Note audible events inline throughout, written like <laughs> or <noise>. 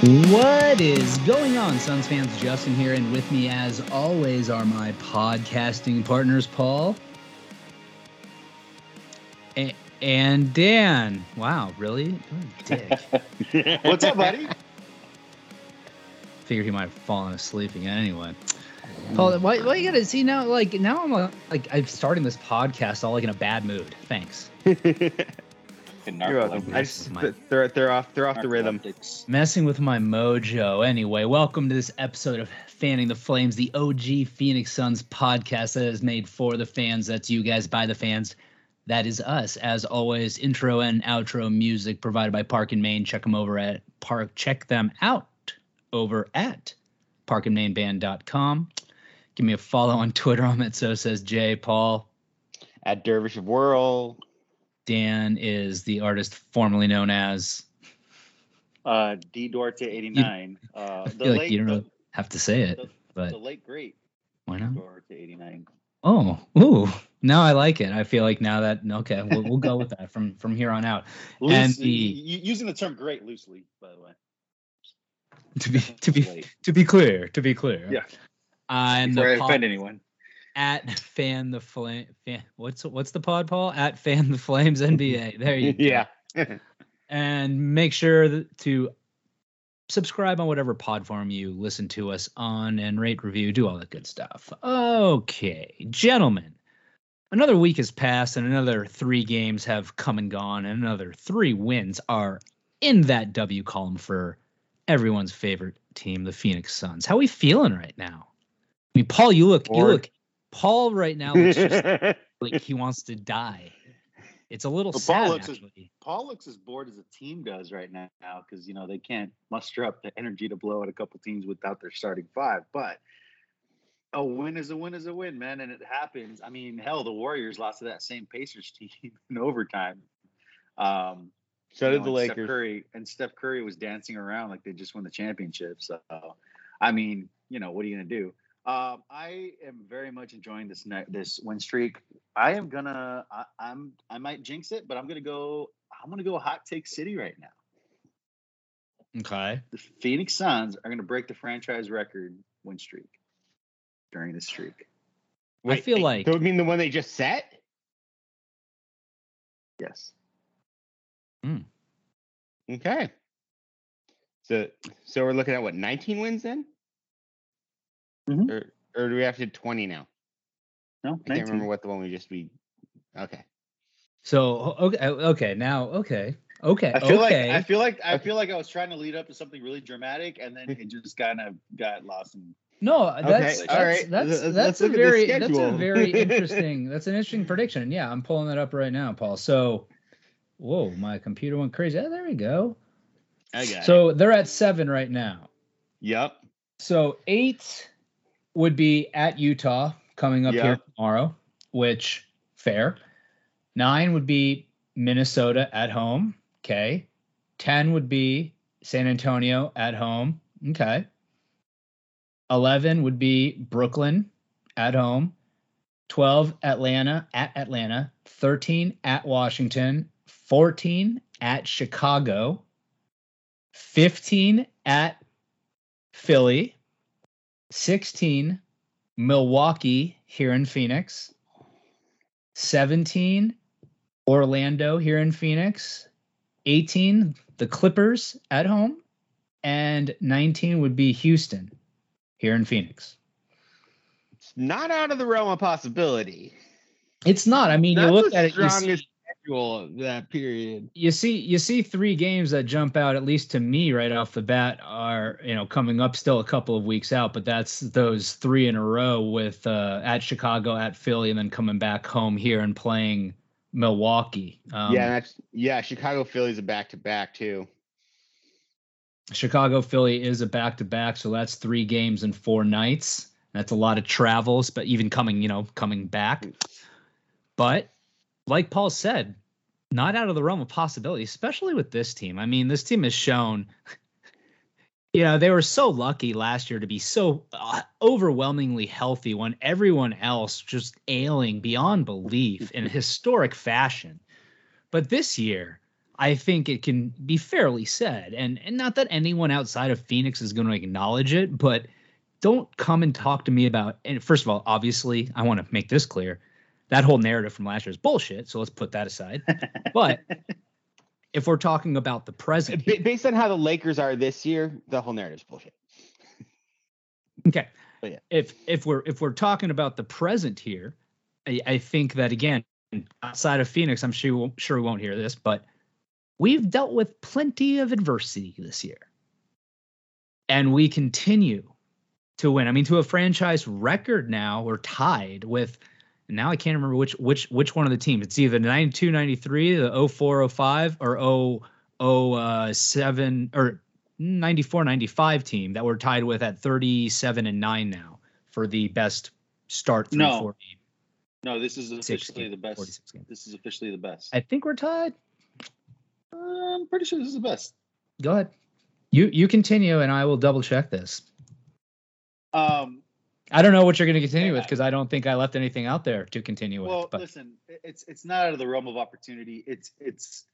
What is going on, Suns fans? Justin here, and with me, as always, are my podcasting partners, Paul a- and Dan. Wow, really? Dick. <laughs> What's up, buddy? Figured he might have fallen asleep again. Anyway, Paul, why, why you gotta see now? Like now, I'm uh, like I'm starting this podcast all like in a bad mood. Thanks. <laughs> You're welcome. I just My- they're they're off they're off the rhythm. messing with my mojo. Anyway, welcome to this episode of Fanning the Flames, the OG Phoenix Suns podcast that is made for the fans. That's you guys by the fans. That is us. As always, intro and outro music provided by Park and Main. Check them over at Park. Check them out over at parkandmainband.com. Give me a follow on Twitter. I'm at so says Jay Paul. At Dervish of Whirl. Dan is the artist formerly known as. Uh, D Duarte eighty nine. Uh, <laughs> I the feel like late, you don't the, have to say it, the, but the late great why not? Duarte eighty nine. Oh, ooh. Now I like it. I feel like now that okay, we'll, we'll go with that from from here on out. <laughs> And the- using the term "great" loosely, by the way. To be to be to be clear, to be clear. Yeah. I'm Before the I pod, offend anyone. At <laughs> fan the flame. Fan, what's what's the pod, Paul? At fan the flames NBA. There you <laughs> go. Yeah. <laughs> and make sure to subscribe on whatever pod form you listen to us on and rate review do all that good stuff okay gentlemen another week has passed and another three games have come and gone and another three wins are in that w column for everyone's favorite team the phoenix suns how are we feeling right now i mean paul you look you look paul right now looks just <laughs> like he wants to die it's a little Well, Paul sad looks as- Paul looks as bored as a team does right now because you know they can't muster up the energy to blow at a couple teams without their starting five. But a win is a win is a win, man, and it happens. I mean, hell, the Warriors lost to that same Pacers <laughs> team in overtime. Um, so did know, the and Steph Lakers. Curry and Steph Curry was dancing around like they just won the championship. So, I mean, you know, what are you gonna do? Um, I am very much enjoying this night, this win streak. I am gonna, I, I'm, I might jinx it, but I'm gonna go. I'm gonna go hot take city right now. okay The Phoenix Suns are gonna break the franchise record win streak during this streak. I feel like So you mean the one they just set? Yes. Okay. So so we're looking at what 19 wins then? Mhm. Or or do we have to 20 now? No, I can't remember what the one we just we Okay. So okay, okay, now okay, okay, I feel okay. like I feel like I feel like I was trying to lead up to something really dramatic, and then it just kind of got lost in no, that's Okay, that's all right. that's Let's- that's, a look at the very that's a very <laughs> interesting that's an interesting prediction. Yeah, I'm pulling that up right now, Paul. So, whoa, my computer went crazy. Oh, there we go. I got it. So they're at seven right now. Yep. So eight would be at Utah coming up here tomorrow, which fair. Nine would be Minnesota at home. Okay. Ten would be San Antonio at home. Okay. Eleven would be Brooklyn at home. Twelve Atlanta at Atlanta. Thirteen at Washington. Fourteen at Chicago. Fifteen at Philly, 16 Milwaukee here in Phoenix, 17 Orlando here in Phoenix, 18 the Clippers at home, and 19 would be Houston here in Phoenix. It's not out of the realm of possibility. It's not. I mean, you look at it, strongest schedule that period. you see you see three games that jump out at least to me right off the bat are you know coming up still a couple of weeks out but that's those three in a row with uh at chicago at philly and then coming back home here and playing milwaukee um, yeah, that's yeah. Chicago Phillies a back to back too. chicago philly is a back-to-back so that's three games in four nights that's a lot of travels but even coming you know coming back but like paul said not out of the realm of possibility, especially with this team. I mean, this team has shown, <laughs> you know, they were so lucky last year to be so uh, overwhelmingly healthy when everyone else just ailing beyond belief in a <laughs> historic fashion. But this year, I think it can be fairly said, and and not that anyone outside of Phoenix is going to acknowledge it, but don't come and talk to me about. And first of all, obviously, I want to make this clear: that whole narrative from last year is bullshit. So let's put that aside. <laughs> but if we're talking about the present, B- based on how the Lakers are this year, the whole narrative is bullshit. okay. But yeah. If if we're if we're talking about the present here, I, I think that again, outside of Phoenix, I'm sure we sure we won't hear this, but we've dealt with plenty of adversity this year, and we continue to win. I mean, to a franchise record now, we're tied with. Now I can't remember which which which one of the teams. It's either 92 93, the 04 05 or 0 uh, 07 or 94 95 team that we're tied with at 37 and 9 now for the best start through No. 40. No, this is officially 16, the best. This is officially the best. I think we're tied. I'm pretty sure this is the best. Go ahead. You you continue and I will double check this. Um, I don't know what you're going to continue Yeah. with because I don't think I left anything out there to continue well, with. But listen, it's it's not out of the realm of opportunity. It's it's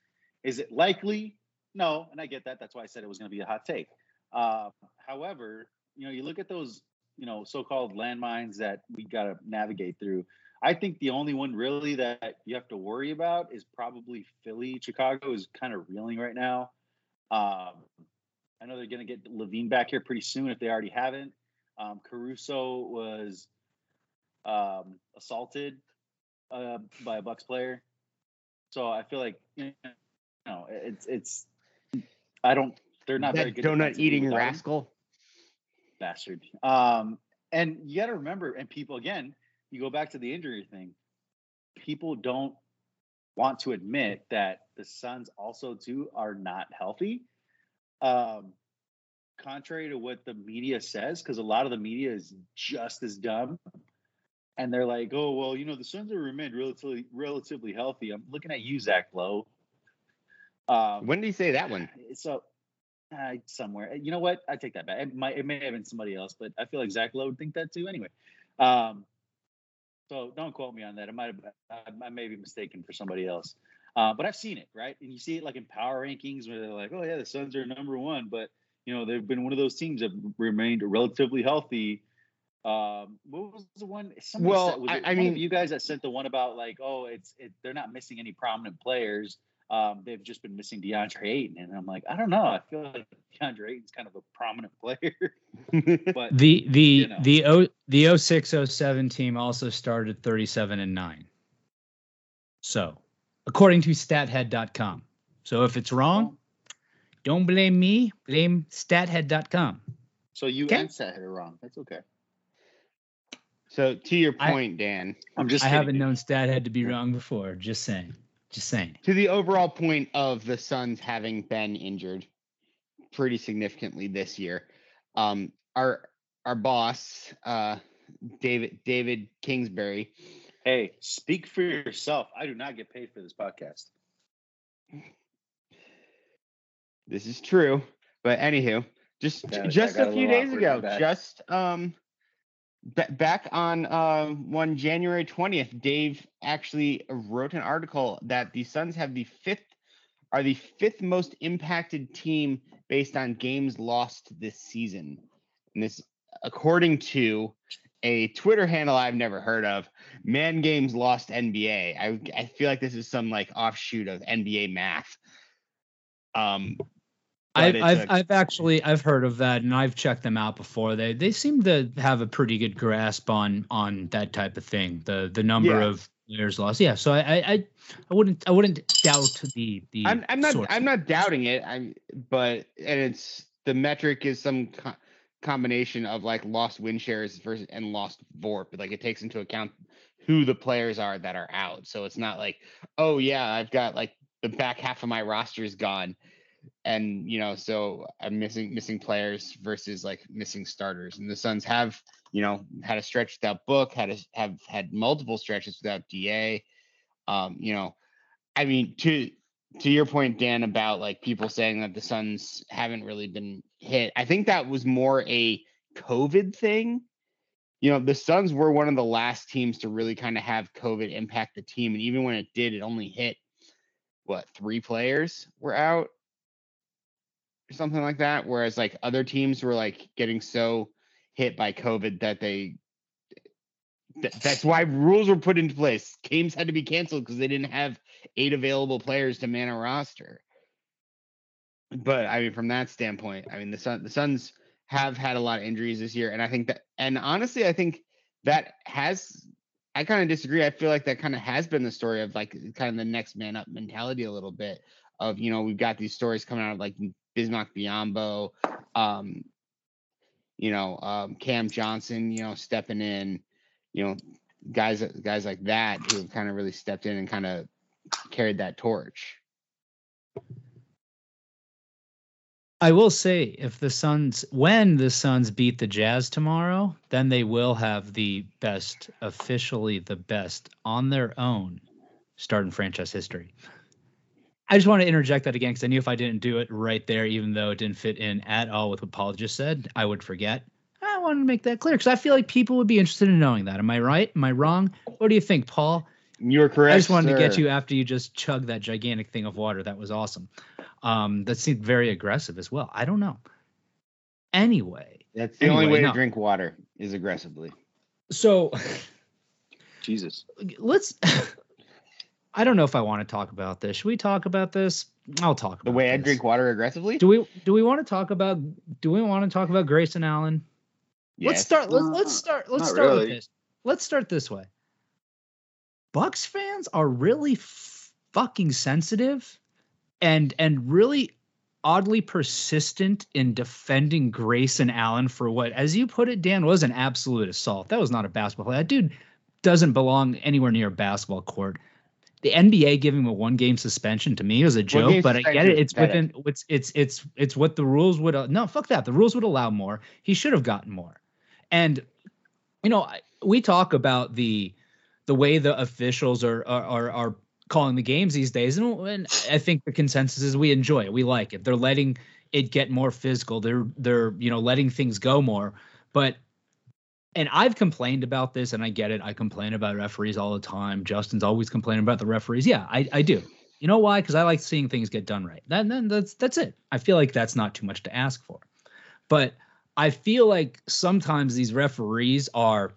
is it likely? No, and I get that. That's why I said it was going to be a hot take. Uh, however, you know, you look at those, you know, so-called landmines that we got to navigate through. I think the only one really that you have to worry about is probably Philly. Chicago is kind of reeling right now. Um, I know they're going to get LaVine back here pretty soon if they already haven't. Um, Caruso was um, assaulted uh, by a Bucks player, so I feel like you know it's it's. I don't. They're not very good. donut eating rascal. bastard. Um, and you got to remember, and people again, you go back to the injury thing. People don't want to admit that the Suns also too are not healthy. Um, contrary to what the media says, because a lot of the media is just as dumb. And they're like, "Oh well, you know, the Suns have remained relatively relatively healthy." I'm looking at you, Zach Lowe. Um, When did he say that one? <sighs> so uh, somewhere, you know what? I take that back. It might, it may have been somebody else, but I feel like Zach Lowe would think that too. Anyway, um, so don't quote me on that. I might have, I, I may be mistaken for somebody else, uh, but I've seen it, right? And you see it like in power rankings where they're like, oh yeah, the Suns are number one, but you know they've been one of those teams that remained relatively healthy. Um, what was the one? Somebody Well, said, was I- it I one of mean- you guys that sent the one about like, oh, it's it, they're not missing any prominent players. Um, they've just been missing DeAndre Ayton, and I'm like, I don't know. I feel like DeAndre Ayton's kind of a prominent player, <laughs> but the the you know. the o the 06 07 team also started 37 and 9. So, according to stathead.com. So if it's wrong, don't blame me, blame stathead.com. so you Okay. and Stathead are wrong. That's okay. so to your I- point, Dan, I'm just. I kidding, haven't dude. known stathead to be wrong before, just saying. Just saying. to the overall point of the Suns having been injured pretty significantly this year, um, our our boss, uh, David David Kingsbury, Hey, speak for yourself. I do not get paid for this podcast. This is true. But anywho, just it. just a a few little days ago, just um ba- back on uh one January 20th, Dave actually wrote an article that the Suns have the fifth are the fifth most impacted team based on games lost this season. And this according to a Twitter handle I've never heard of, Man Games Lost NBA. I I feel like this is some like offshoot of NBA math. Um I've I've, a- I've actually I've heard of that and I've checked them out before. They they seem to have a pretty good grasp on on that type of thing. The the number Yeah. of players lost. Yeah, so I I I, I wouldn't I wouldn't doubt the the. I'm, I'm not. I'm not doubting it. I'm but and it's the metric is some co- combination of like lost win shares versus and lost VORP. Like it takes into account who the players are that are out. So it's not like oh yeah I've got like the back half of my roster is gone, and you know so I'm missing missing players versus like missing starters. And the Suns have you know had a stretch without Book, had a, have had multiple stretches without Da. Um, you know, I mean to to your point, Dan, about like people saying that the Suns haven't really been hit, I think that was more a COVID thing. You know, the Suns were one of the last teams to really kind of have COVID impact the team. And even when it did, it only hit what three players were out something like that. Whereas like other teams were like getting so hit by COVID that they th- that's why rules were put into place. Games had to be canceled because they didn't have eight available players to man a roster. But I mean, from that standpoint, I mean the Sun the Suns have had a lot of injuries this year, and I think that, and honestly, I think that has. I kind of disagree. I feel like that kind of has been the story of like kind of the next man up mentality a little bit of you know we've got these stories coming out of like Bismack Biyombo, um, you know um, Cam Johnson, you know stepping in, you know guys guys like that who have kind of really stepped in and kind of carried that torch. I will say if the Suns when the Suns beat the Jazz tomorrow, then they will have the best officially the best on their own start in franchise history. I just want to interject that again because I knew if I didn't do it right there, even though it didn't fit in at all with what Paul just said, I would forget. I wanted to make that clear because I feel like people would be interested in knowing that. Am I right? Am I wrong? What do you think, Paul? You're correct. I just wanted sir. to get you after you just chugged that gigantic thing of water. That was awesome. Um, that seemed very aggressive as well. I don't know. Anyway, That's the only way no. to drink water is aggressively. so Jesus. let's. I don't know if I want to talk about this. Should we talk about this? I'll talk about The way I drink water aggressively. Do we do we want to talk about do we want to talk about Grayson Allen? Let's start. Let's Uh, let's start. Let's not start with this. Let's start this way. Bucks fans are really f- fucking sensitive, and and really oddly persistent in defending Grayson Allen for what, as you put it, Dan, was an absolute assault. That was not a basketball play. That dude doesn't belong anywhere near a basketball court. The NBA giving him a one game suspension to me was a joke, but I get it. it. is pathetic. within it's it's it's it's what the rules would uh, no fuck that. The rules would allow more. He should have gotten more. And you know, we talk about the the way the officials are are are, are calling the games these days, and, and I think the consensus is we enjoy it. We like it. They're letting it get more physical. They're they're you know letting things go more. But and I've complained about this, and I get it. I complain about referees all the time. Justin's always complaining about the referees. Yeah, I, I do. You know why? Because I like seeing things get done right. Then then that's that's it. I feel like that's not too much to ask for. But I feel like sometimes these referees are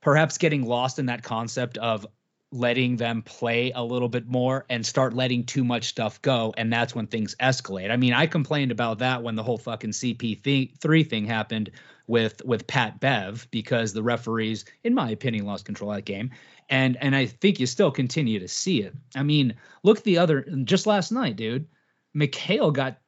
perhaps getting lost in that concept of letting them play a little bit more and start letting too much stuff go and that's when things escalate. I mean, I complained about that when the whole fucking CP3 thing happened with with Pat Bev because the referees in my opinion lost control of that game. And and I think you still continue to see it. I mean, look the other just last night, dude. Mikal got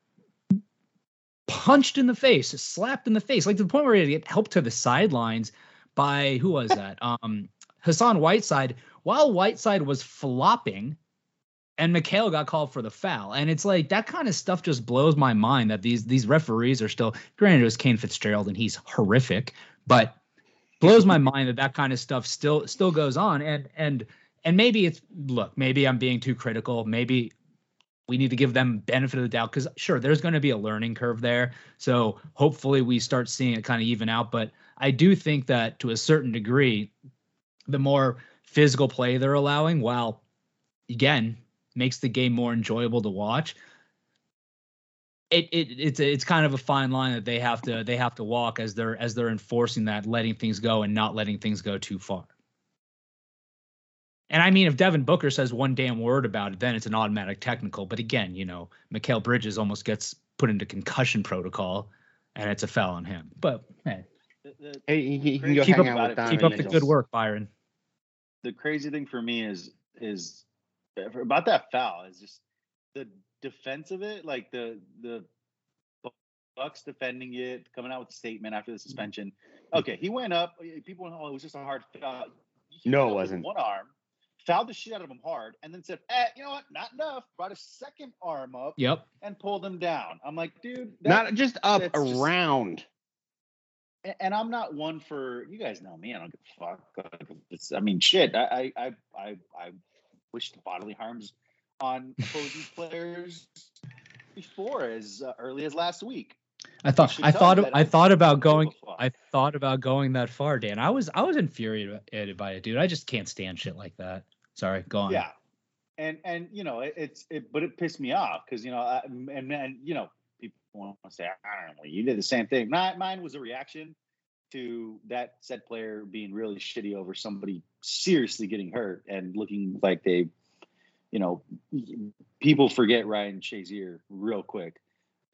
punched in the face, slapped in the face, like to the point where he had to get helped to the sidelines by who was that? Um, Hassan Whiteside. While Whiteside was flopping, and Mikal got called for the foul, and it's like that kind of stuff just blows my mind that these these referees are still. Granted, it was Kane Fitzgerald, and he's horrific, but blows my mind that that kind of stuff still still goes on, and and and maybe it's look, maybe I'm being too critical, maybe we need to give them benefit of the doubt because sure there's going to be a learning curve there. So hopefully we start seeing it kind of even out. But i do think that to a certain degree the more physical play they're allowing while again makes the game more enjoyable to watch it, it it's it's kind of a fine line that they have to they have to walk as they're as they're enforcing that letting things go and not letting things go too far and I mean, if Devin Booker says one damn word about it, then it's an automatic technical. But again, you know, Mikal Bridges almost gets put into concussion protocol, and it's a foul on him. But hey, The, the, Hey, you, can- can go keep hang up, out with keep keep up the good work, Byron. the crazy thing for me is is about that foul is just the defense of it, like the the Bucks defending it, coming out with a statement after the suspension. Okay, he went up. People went, "Oh, it was just a hard foul." He No, it wasn't. One arm, fouled the shit out of him hard, and then said, eh, "You know what? Not enough." Brought a second arm up Yep. and pulled him down. I'm like, dude, that- Not just up, that's just- around. and I'm not one for you guys know me. I don't give a fuck. I mean, shit. I I I I, I wished bodily harms on opposing <laughs> players before as uh, early as last week. I thought I thought I I thought about don't give a going. I thought about going that far, Dan. I was I was infuriated by it, dude. I just can't stand shit like that. Sorry, go on. Yeah. and and you know it, it's it, but it pissed me off because you know I, and and you know people want to say I don't know you did the same thing. My, mine was a reaction to that said player being really shitty over somebody seriously getting hurt and looking like they, you know, people forget Ryan Shazier real quick.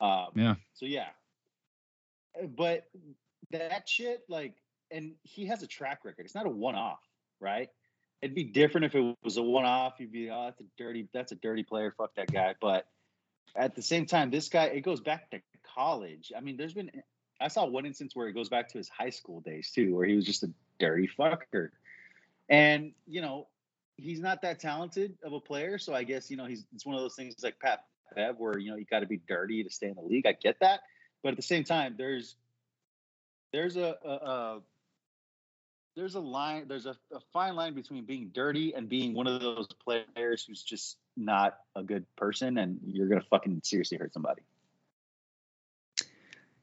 Um, Yeah. So yeah, but that shit like, and he has a track record. It's not a one-off, right? It'd be different if it was a one-off. You'd be, oh, that's a dirty, that's a dirty player. Fuck that guy. But at the same time, this guy, it goes back to college. I mean, there's been, I saw one instance where it goes back to his high school days too, where he was just a dirty fucker. And you know, he's not that talented of a player, so I guess you know he's it's one of those things like Pat Bev, where you know you got to be dirty to stay in the league. I get that, but at the same time, there's there's a, a, a there's a line there's a, a fine line between being dirty and being one of those players who's just not a good person and you're gonna fucking seriously hurt somebody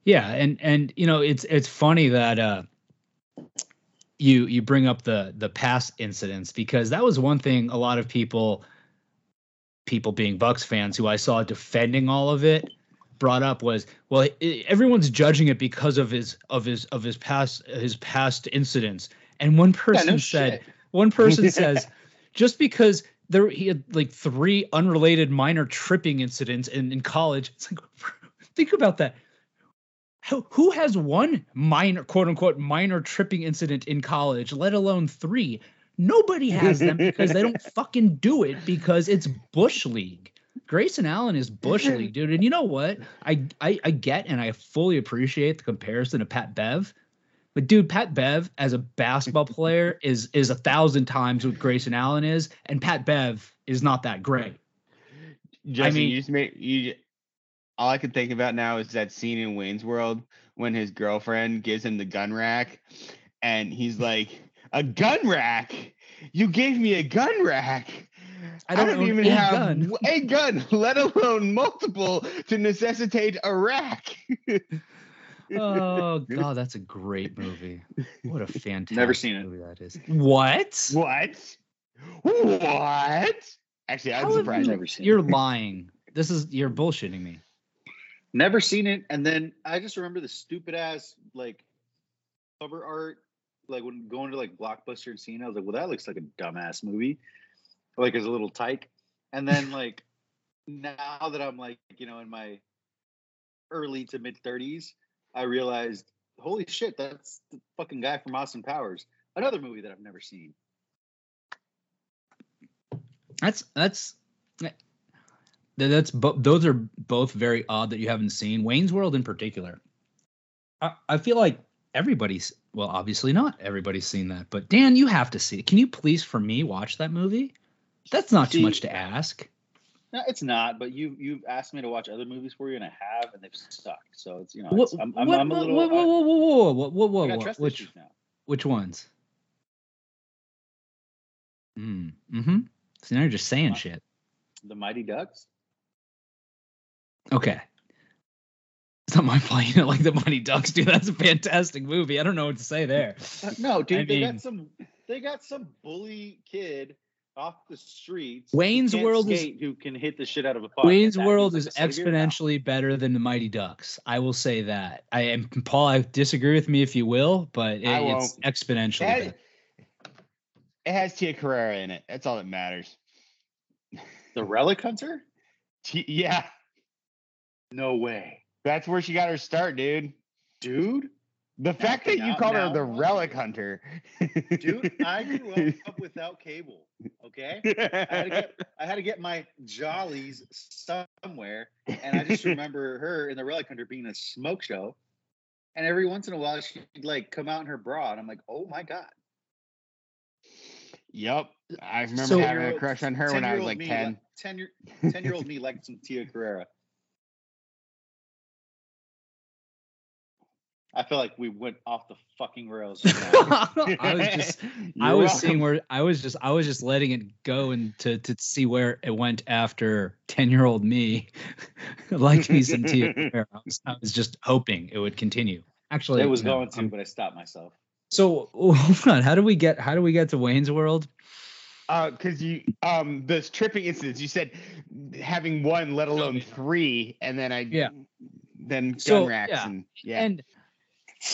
Yeah, and and you know it's it's funny that uh you you bring up the the past incidents because that was one thing a lot of people people being Bucks fans who I saw defending all of it brought up was well everyone's judging it because of his of his of his past his past incidents and one person no said shit. one person <laughs> says just because there he had like three unrelated minor tripping incidents in, in college it's like <laughs> think about that who, has one minor quote unquote minor tripping incident in college let alone three? Nobody has them because they don't <laughs> fucking do it because it's bush league. Grayson allen is bush <laughs> league dude. And you know what? I, I i get and i fully appreciate the comparison to pat bev. But dude pat bev as a basketball <laughs> player is is a thousand times what grayson allen is. And pat bev is not that great. Justin, mean- you just made you. All I can think about now is that scene in Wayne's World when his girlfriend gives him the gun rack, and he's <laughs> like, "A gun rack? You gave me a gun rack." I don't own even a have gun." w- a gun, <laughs> let alone multiple, to necessitate a rack. <laughs> oh god that's a great movie what a fantastic seen it. movie that is what What? What? Actually, I'm How have surprised. you- Never seen You're it. lying. This is you're bullshitting me. Never seen it. And then I just remember the stupid ass like cover art, like when going to like Blockbuster and seeing it, I was like, well, that looks like a dumbass movie. Like as a little tyke. And then <laughs> like now that I'm like, you know, in my early to mid thirties, I realized, holy shit, that's the fucking guy from Austin Powers. Another movie that I've never seen. That's that's that- that's bo- those are both very odd that you haven't seen Wayne's World in particular. I, I feel like everybody's well, obviously not everybody's seen that, but Dan, you have to see it. Can you please for me watch that movie? That's not too much to ask. No, it's not, but you you've asked me to watch other movies for you, and I have, and they've sucked. So it's you know, What, it's, I'm, I'm, what- I'm a little. whoa, whoa, whoa, whoa, whoa, whoa, whoa, I, I got whoa, which which ones? Mm, mm-hmm. So now you're just saying What? shit. The Mighty Ducks. Okay. It's not my fault. <laughs> You know, like the Mighty Ducks, dude. That's a fantastic movie. I don't know what to say there. Uh, No, dude, I they mean- got some. They got some bully kid off the streets. Wayne's who can't World is- who can hit the shit out of a puck. Wayne's that World is like now. exponentially better than the Mighty Ducks. I will say that. I am Paul. I disagree with me if you will, but it, it's won't. exponentially It has, better. it has Tia Carrera in it. That's all that matters. The Relic Hunter? <laughs> T- yeah, No way, that's where she got her start, dude. dude. The fact Okay, that you called her the I'm Relic watching Hunter. Dude, I grew up <laughs> without cable. Okay. <laughs> I had to get I had to get my jollies somewhere, and I just <laughs> remember her in the Relic Hunter being a smoke show, and every once in a while she'd like come out in her bra, and I'm like, oh my god. Yep. I remember So- having a crush on her when I was like me 10. li- 10 year 10 year old me liked some Tia Carrera. I feel like we went off the fucking rails. <laughs> just. <laughs> I was just <laughs> I You're was welcome. seeing where I was just I was just letting it go and to to see where it went after ten year old me liked me some tea. I was, I was just hoping it would continue. Actually, it was no, going to, I'm- but I stopped myself. So hold on. How do we get how do we get to Wayne's World? uh, because you um those tripping incidents. You said having one, let alone three, and then I Yeah. then gun So, racks yeah. and yeah. And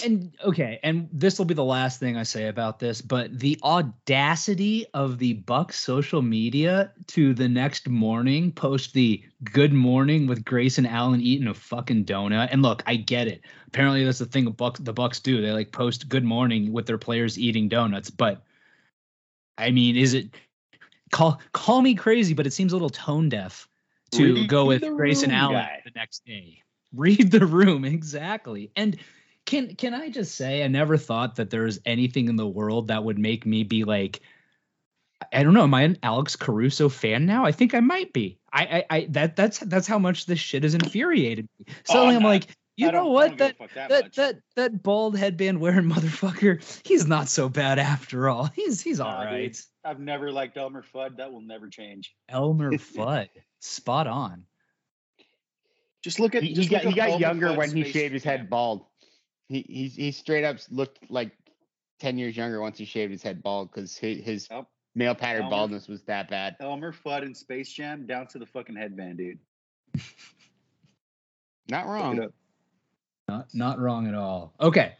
and okay, and this will be the last thing I say about this, but the audacity of the Bucks social media to the next morning post the good morning with Grayson Allen eating a fucking donut. And look, I get it. Apparently that's the thing the Bucks the Bucks do. They like post good morning with their players eating donuts, but I mean, is it call call me crazy, but it seems a little tone deaf to Read go with Grayson Allen guy. the next day. Read the room <laughs> exactly. And can can I just say I never thought that there's anything in the world that would make me be like I don't know, am I an Alex Caruso fan now? I think I might be. I I, I that that's that's how much this shit has infuriated me. Suddenly oh, I'm I'm, not- like, you I know what? don't give a That that that much. that that bald headband wearing <laughs> motherfucker, he's not so bad after all. He's he's all Nah, dude. I've never liked Elmer Fudd. That will never change. Elmer <laughs> Fudd, spot on. Just look at. he, he just got he got younger Fudd when he shaved his head bald. He he he straight up looked like ten years younger once he shaved his head bald because his, his Yep. male pattern Elmer- baldness was that bad. Elmer Fudd in Space Jam down to the fucking headband, dude. Not wrong. Not not wrong at all. Okay.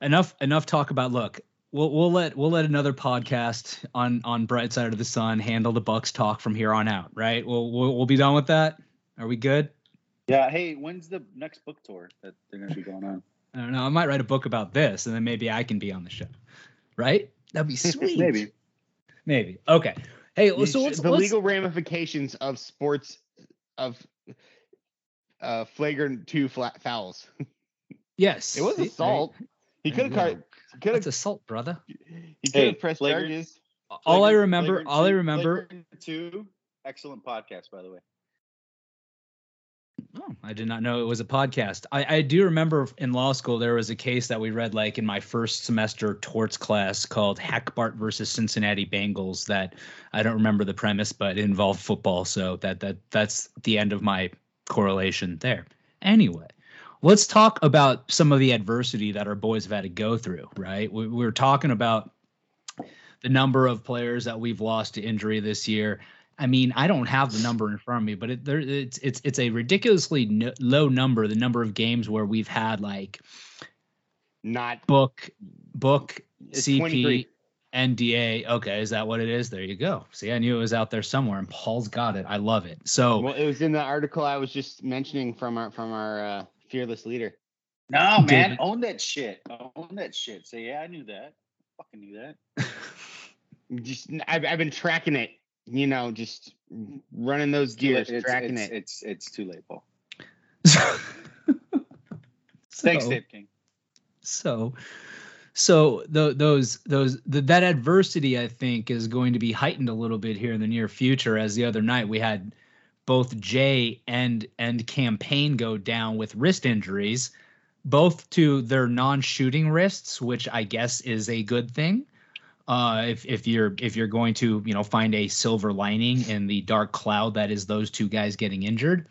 Enough enough talk about look. We'll we'll let we'll let another podcast on on Bright Side of the Sun handle the Bucks talk from here on out, right? We'll we'll, we'll be done with that. Are we good? Yeah. Hey, when's the next book tour that they're gonna be going on? I don't know. I might write a book about this and then maybe I can be on the show. Right? That'd be <laughs> sweet. Maybe. Maybe. Okay. Hey, You so sh- let's, the let's legal ramifications of sports of uh flagrant two flat fouls. yes. It was see, there- assault. He could you have go. could have assault, brother. he could Hey, have pressed flagrant- charges. All I remember, Flagrant all I remember Two, excellent podcast, by the way. Oh, I did not know it was a podcast. I, I do remember in law school there was a case that we read like in my first semester torts class called Hackbart versus Cincinnati Bengals. That I don't remember the premise, but involved football. So that that that's the end of my correlation there. Anyway, let's talk about some of the adversity that our boys have had to go through. Right, we, we we're talking about the number of players that we've lost to injury this year. I mean, I don't have the number in front of me, but it, there, it's it's it's a ridiculously no, low number. The number of games where we've had like Not book, book, CP, NDA. Okay, is that what it is? There you go. See, I knew it was out there somewhere, and Paul's got it. I love it. So well, it was in the article I was just mentioning from our from our uh, fearless leader. No, man, David. own that shit. Own that shit. Say, yeah, I knew that. Fucking knew that. <laughs> Just I've I've been tracking it. You know, just running those Too gears, It's, tracking it's, it. it's it's too late, Paul. <laughs> So- Thanks, Dave King. So, so tho- those those th- that adversity, I think, is going to be heightened a little bit here in the near future. As the other night we had both Jay and and Cam Payne go down with wrist injuries, both to their non-shooting wrists, which I guess is a good thing. Uh, if if you're if you're going to you know find a silver lining in the dark cloud that is those two guys getting injured,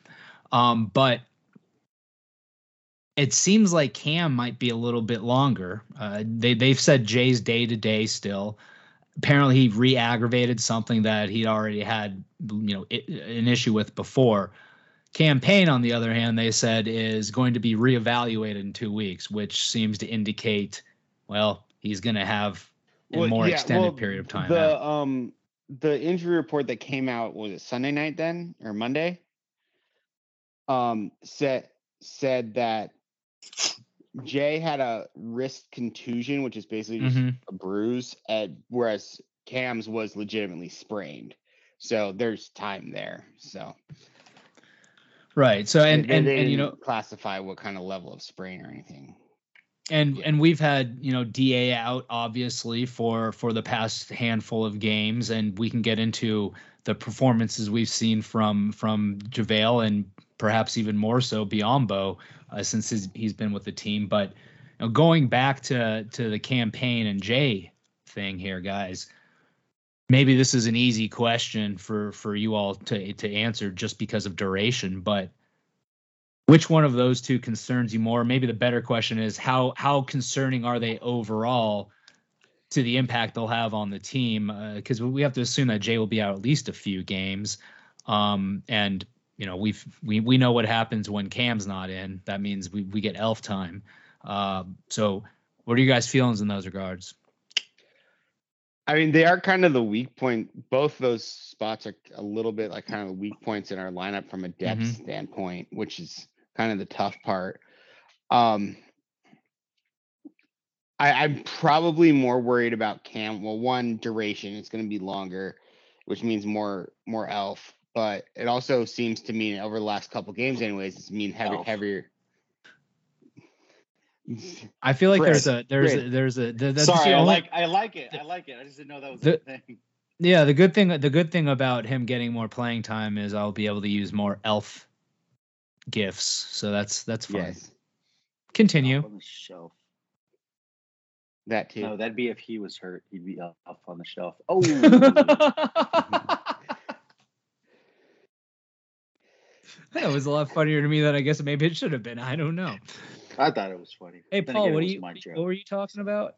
um, but it seems like Cam might be a little bit longer. Uh, they they've said Jay's day to day still. Apparently, he re-aggravated something that he'd already had, you know, i an issue with before. Cam Payne, on the other hand, they said is going to be reevaluated in two weeks, which seems to indicate, well, he's going to have a Well, more yeah, extended well, period of time. The out. um the injury report that came out was it Sunday night then or Monday? Um said said that Jay had a wrist contusion, which is basically just Mhm. a bruise, and whereas Cam's was legitimately sprained. So there's time there. So Right. So they- and and, and you know classify what kind of level of sprain or anything. And and we've had you know da out obviously for for the past handful of games. And we can get into the performances we've seen from from javale and perhaps even more so Biyombo uh, since he's, he's been with the team. But you know, going back to to the Cam Payne and jay thing here guys maybe this is an easy question for for you all to to answer just because of duration. But which one of those two concerns you more maybe the better question is how how concerning are they overall to the impact they'll have on the team because we have to assume that Jay will be out at least a few games. Um, and you know we've we we know what happens when Cam's not in. That means we we get Elf time. Uh, so what are you guys' feelings in those regards? I mean, they are kind of the weak point. Both those spots are a little bit like kind of weak points in our lineup from a depth Mhm. standpoint, which is kind of the tough part. Um, I, I'm probably more worried about Cam. Well, one duration, it's going to be longer, which means more more elf. But it also seems to mean over the last couple games, anyways, it's mean heavy, heavier. I feel like Chris, there's a there's a there's a the, that's Sorry, the I like I like it. I like it. I just didn't know that was The- a thing. yeah the good thing the good thing about him getting more playing time is I'll be able to use more elf gifts. So that's that's fine. yes, Continue. Up on the shelf. that too. No, that'd be if he was hurt. He'd be up, up on the shelf. <laughs> Oh, that was a lot funnier to me than I guess maybe it should have been. I don't know. I thought it was funny. Hey Then Paul, again, it what are you what were you talking about?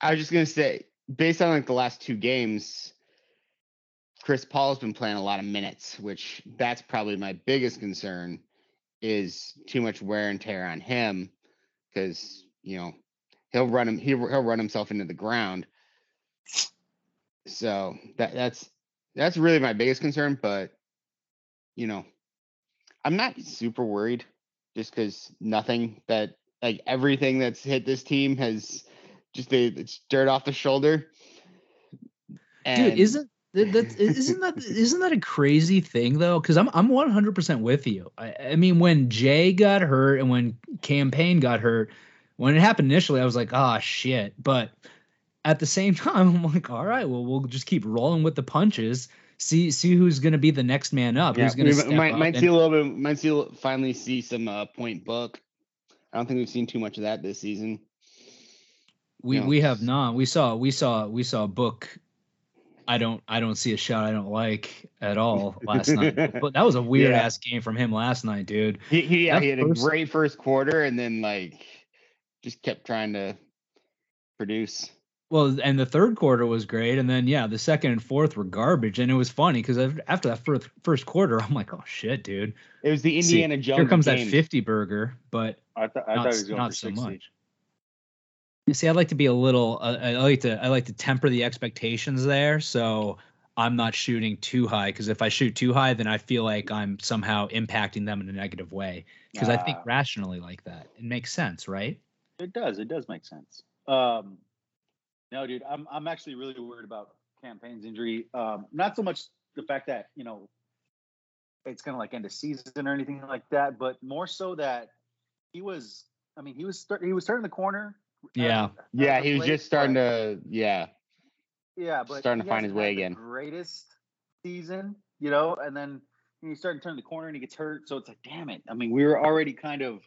I was just gonna say, based on like the last two games, Chris Paul's been playing a lot of minutes, which that's probably my biggest concern is too much wear and tear on him because you know he'll run him he'll, he'll run himself into the ground. So that that's that's really my biggest concern, but you know, I'm not super worried just because nothing that like everything that's hit this team has just a, it's dirt off the shoulder. Dude, isn't that, that isn't that isn't that a crazy thing though? Because I'm I'm 100 percent with you. I, I mean, when Jay got hurt and when Cam Payne got hurt, when it happened initially, I was like, ah, shit. But at the same <laughs> time, I'm like, all right, well, we'll just keep rolling with the punches. See see who's gonna be the next man up. yeah, who's gonna we might, might and- see a little bit might see a little- finally see some uh, point book. I don't think we've seen too much of that this season. We know, we have not. We saw we saw we saw a book. I don't I don't see a shot I don't like at all <laughs> last night. But that was a weird Yeah. ass game from him last night, dude. He, he, yeah, That he had a great first quarter and then like just kept trying to produce. Well, and the third quarter was great, and then yeah, the second and fourth were garbage, and it was funny because after that first first quarter, I'm like, oh shit, dude. It was the See, Indiana Jones. Here comes that 50 burger, but I, th- I not, thought he was going not so 60. much. You see, I like to be a little. Uh, I like to. I like to temper the expectations there, so I'm not shooting too high. Because if I shoot too high, then I feel like I'm somehow impacting them in a negative way. Because I think Ah. rationally like that, it makes sense, right? It does. It does make sense. Um, no, dude, I'm I'm actually really worried about Cam Payne's injury. Um, not so much the fact that you know it's gonna like end a season or anything like that, but more so that he was. I mean, he was start, he was turning the corner. Yeah. as- Yeah, as he was late, just starting but- to yeah. yeah, but starting to find his way had the again. Greatest season, you know, and then he's starting to turn the corner and he gets hurt. So it's like, damn it. I mean, we were already kind of,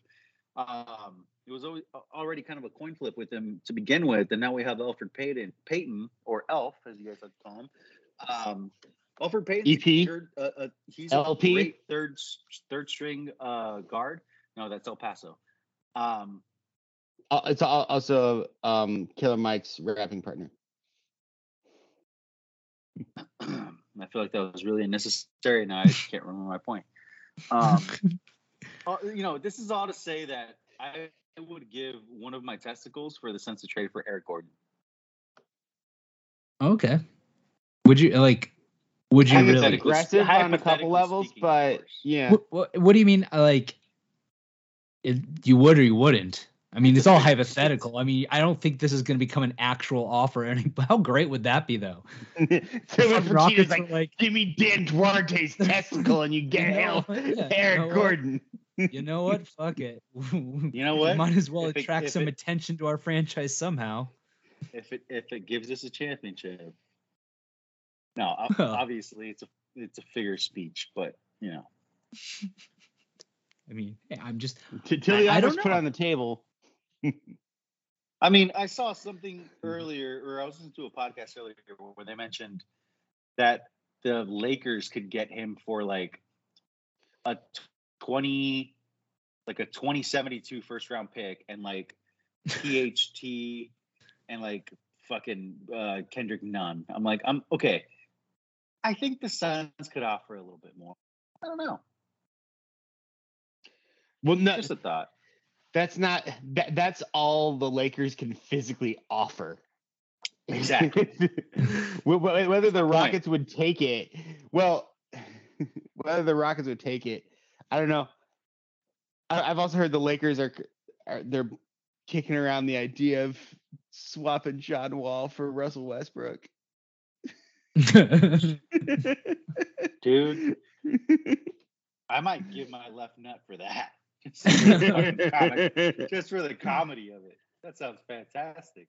um, it was always already kind of a coin flip with him to begin with, and now we have Elfrid Payton, Payton or Elf, as you guys like to call him. Um, Elfrid Payton, EP? uh, uh, he's LP? a great third third string uh, guard. No, that's El Paso. Um, Uh, it's also um Killer Mike's rapping partner. <clears throat> I feel like that was really unnecessary. Now I can't remember my point. Um, <laughs> uh, you know, this is all to say that I would give one of my testicles for the sense of trade for Eric Gordon. Okay. Would you like? Would you I think it's really? Aggressive on a couple hypothetically levels, speaking, but yeah. What, what, what do you mean? uh, Like, it, you would or you wouldn't? I mean, it's all <laughs> hypothetical. I mean, I don't think this is going to become an actual offer. And how great would that be, though? so when Fucking Rockets like, like, give me Dan Duarte's testicle and you <laughs> get You know hell what? Yeah, you Eric know what? Gordon. you know what? <laughs> Fuck it. You know what? Might as well If attract if some it- attention to our franchise somehow. If it if it gives us a championship, no, obviously it's a it's a figure speech, but you know, I mean, I'm just. Tilly I- I don't put know. on the table. <laughs> I mean, I saw something earlier, or I was listening to a podcast earlier where they mentioned that the Lakers could get him for like a twenty, like a 2072 first round pick, and like THT, and like fucking uh, Kendrick Nunn. I'm like, I'm okay. I think the Suns could offer a little bit more. I don't know. Well, no, Just a thought. That's not that. That's all the Lakers can physically offer. Exactly. <laughs> Wh- wh- Whether the. Rockets would take it, well, <laughs> whether the Rockets would take it, I don't know. I, I've also heard the Lakers are, are they're kicking around the idea of swapping John Wall for Russell Westbrook. <laughs> Dude, I might give my left nut for that. Just for the <laughs> just for the comedy of it. That sounds fantastic,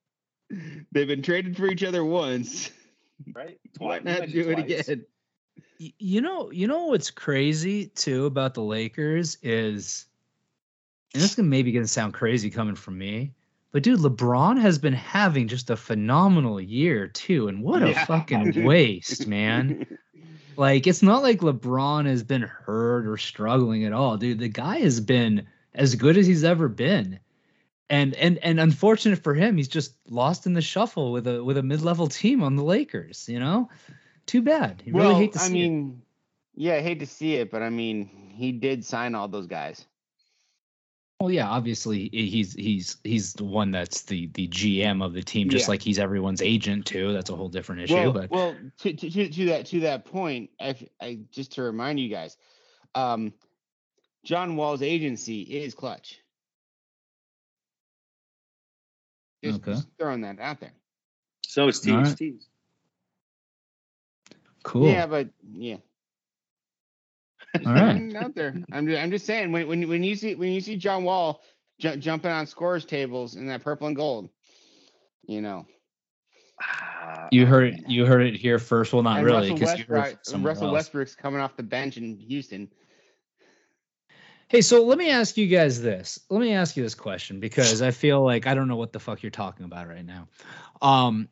They've been traded for each other once. right? <laughs> Why not Imagine do it again? You know, you know what's crazy too about the Lakers is, and this is maybe gonna sound crazy coming from me, but dude, LeBron has been having just a phenomenal year too, and what a Yeah. fucking <laughs> waste, man. Like it's not like LeBron has been hurt or struggling at all, dude. The guy has been as good as he's ever been. And and and unfortunate for him, he's just lost in the shuffle with a with a mid-level team on the Lakers, you know? Too bad. You well, really hate to see I it. mean, yeah, I hate to see it, but I mean, he did sign all those guys. Well, yeah, obviously he's he's he's the one that's the the GM of the team, just Yeah. like he's everyone's agent too. That's a whole different issue. well, but well, to, to, to, to that to that point, I, I just to remind you guys, um, John Wall's agency is Clutch. Just, Okay. just throwing that out there. So it's All teams, right. teams. cool. Yeah, but yeah. All <laughs> right. Out there. I'm just, I'm just saying when when when you see when you see John Wall ju- jumping on scores tables in that purple and gold, you know. Ah, You heard man. you heard it here first. Well, not and really, Russell, because you heard Westbrook, Russell. Westbrook's coming off the bench in Houston. Hey, so let me ask you guys this. Let me ask you this question because I feel like I don't know what the fuck you're talking about right now. Um,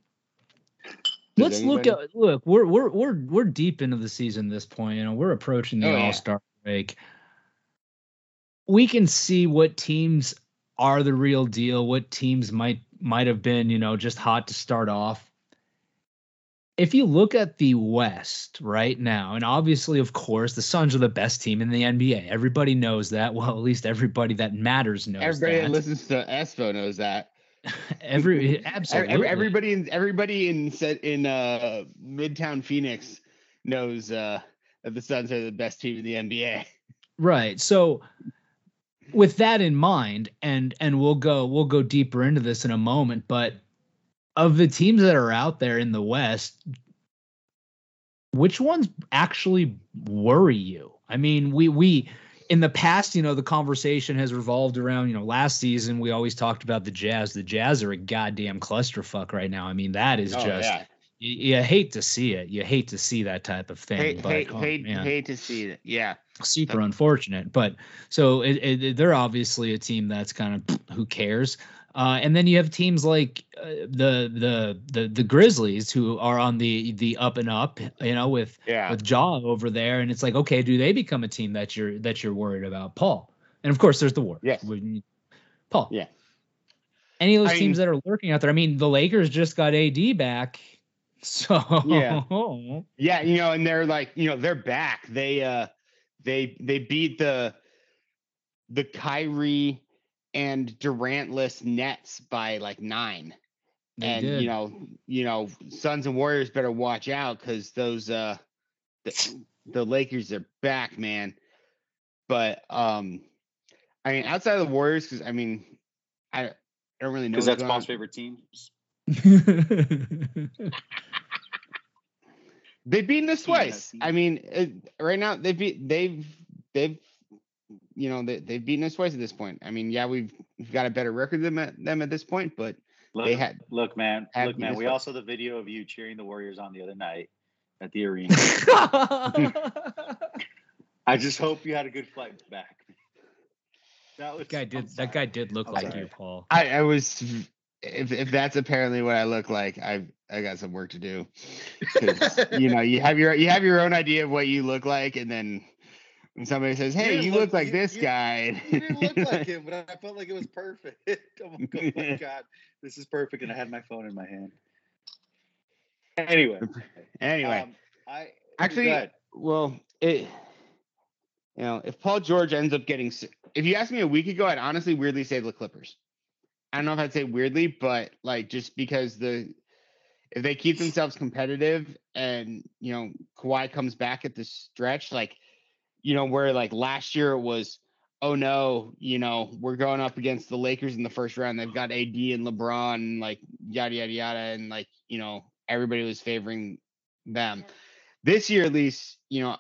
Does let's look at look. We're we're we're we're deep into the season at this point. You know, we're approaching the Oh. All Star break. We can see what teams are the real deal. What teams might might have been, you know, just hot to start off. If you look at the West right now, and obviously, of course, the Suns are the best team in the NBA. Everybody knows that. Well, at least everybody that matters knows Everybody that that. listens to Espo knows that. <laughs> Every absolutely. ev- Everybody in everybody in set in uh Midtown Phoenix knows uh that the Suns are the best team in the NBA. Right. So with that in mind, and and we'll go we'll go deeper into this in a moment, but of the teams that are out there in the West, which ones actually worry you? I mean, we we in the past, you know, the conversation has revolved around, you know, last season we always talked about the Jazz. The Jazz are a goddamn clusterfuck right now. I mean, that is Oh, just yeah. you, you hate to see it. You hate to see that type of thing. hate, but, hate, oh, hate, hate to see it. Yeah. super unfortunate. But so it, it, they're obviously a team that's kind of who cares. Uh, and then you have teams like uh, the the the the Grizzlies who are on the the up and up, you know, with Yeah. with Ja over there, and it's like, okay, do they become a team that you're that you're worried about, Paul? And of course, there's the Warriors. Yes. Paul. Yeah. Any of those I teams mean- that are lurking out there. I mean, the Lakers just got AD back, <laughs> so Yeah. Yeah, you know, and they're like, you know, they're back. They uh they they beat the the Kyrie and Durantless Nets by like nine. They and did. you know, you know, Suns and Warriors better watch out because those uh the, the Lakers are back, man. But um I mean outside of the Warriors, because I mean I, I don't really know Because that's going on. Paul's favorite team. They've beaten us Yeah, twice. see. I mean, it, right now they've beat they've they've you know they, they've beaten us twice at this point. I mean, yeah, we've we've got a better record than at, them at this point, but Look, they had look, man. had Look, man. We one. all the video of you cheering the Warriors on the other night at the arena. <laughs> I just hope you had a good flight back. That was guy did that guy did look I'm like sorry. you, Paul. I, I was if if that's apparently what I look like, I I got some work to do. you know, you have your you have your own idea of what you look like, and then when somebody says, "Hey, didn't you look- look like you- this you- guy," You didn't look like him, but I felt like it was perfect. <laughs> oh, my, oh <laughs> my god, this is perfect, and I had my phone in my hand. Anyway, <laughs> Anyway, um, I Actually, well, it you know, if Paul George ends up getting if you asked me a week ago, I'd honestly weirdly say the Clippers. I don't know if I'd say weirdly, but like just because the if they keep themselves competitive and you know Kawhi comes back at the stretch, like you know where like last year it was, oh no, you know we're going up against the Lakers in the first round. They've got AD and LeBron, and like yada yada yada, and like you know everybody was favoring them. This year, at least, you know,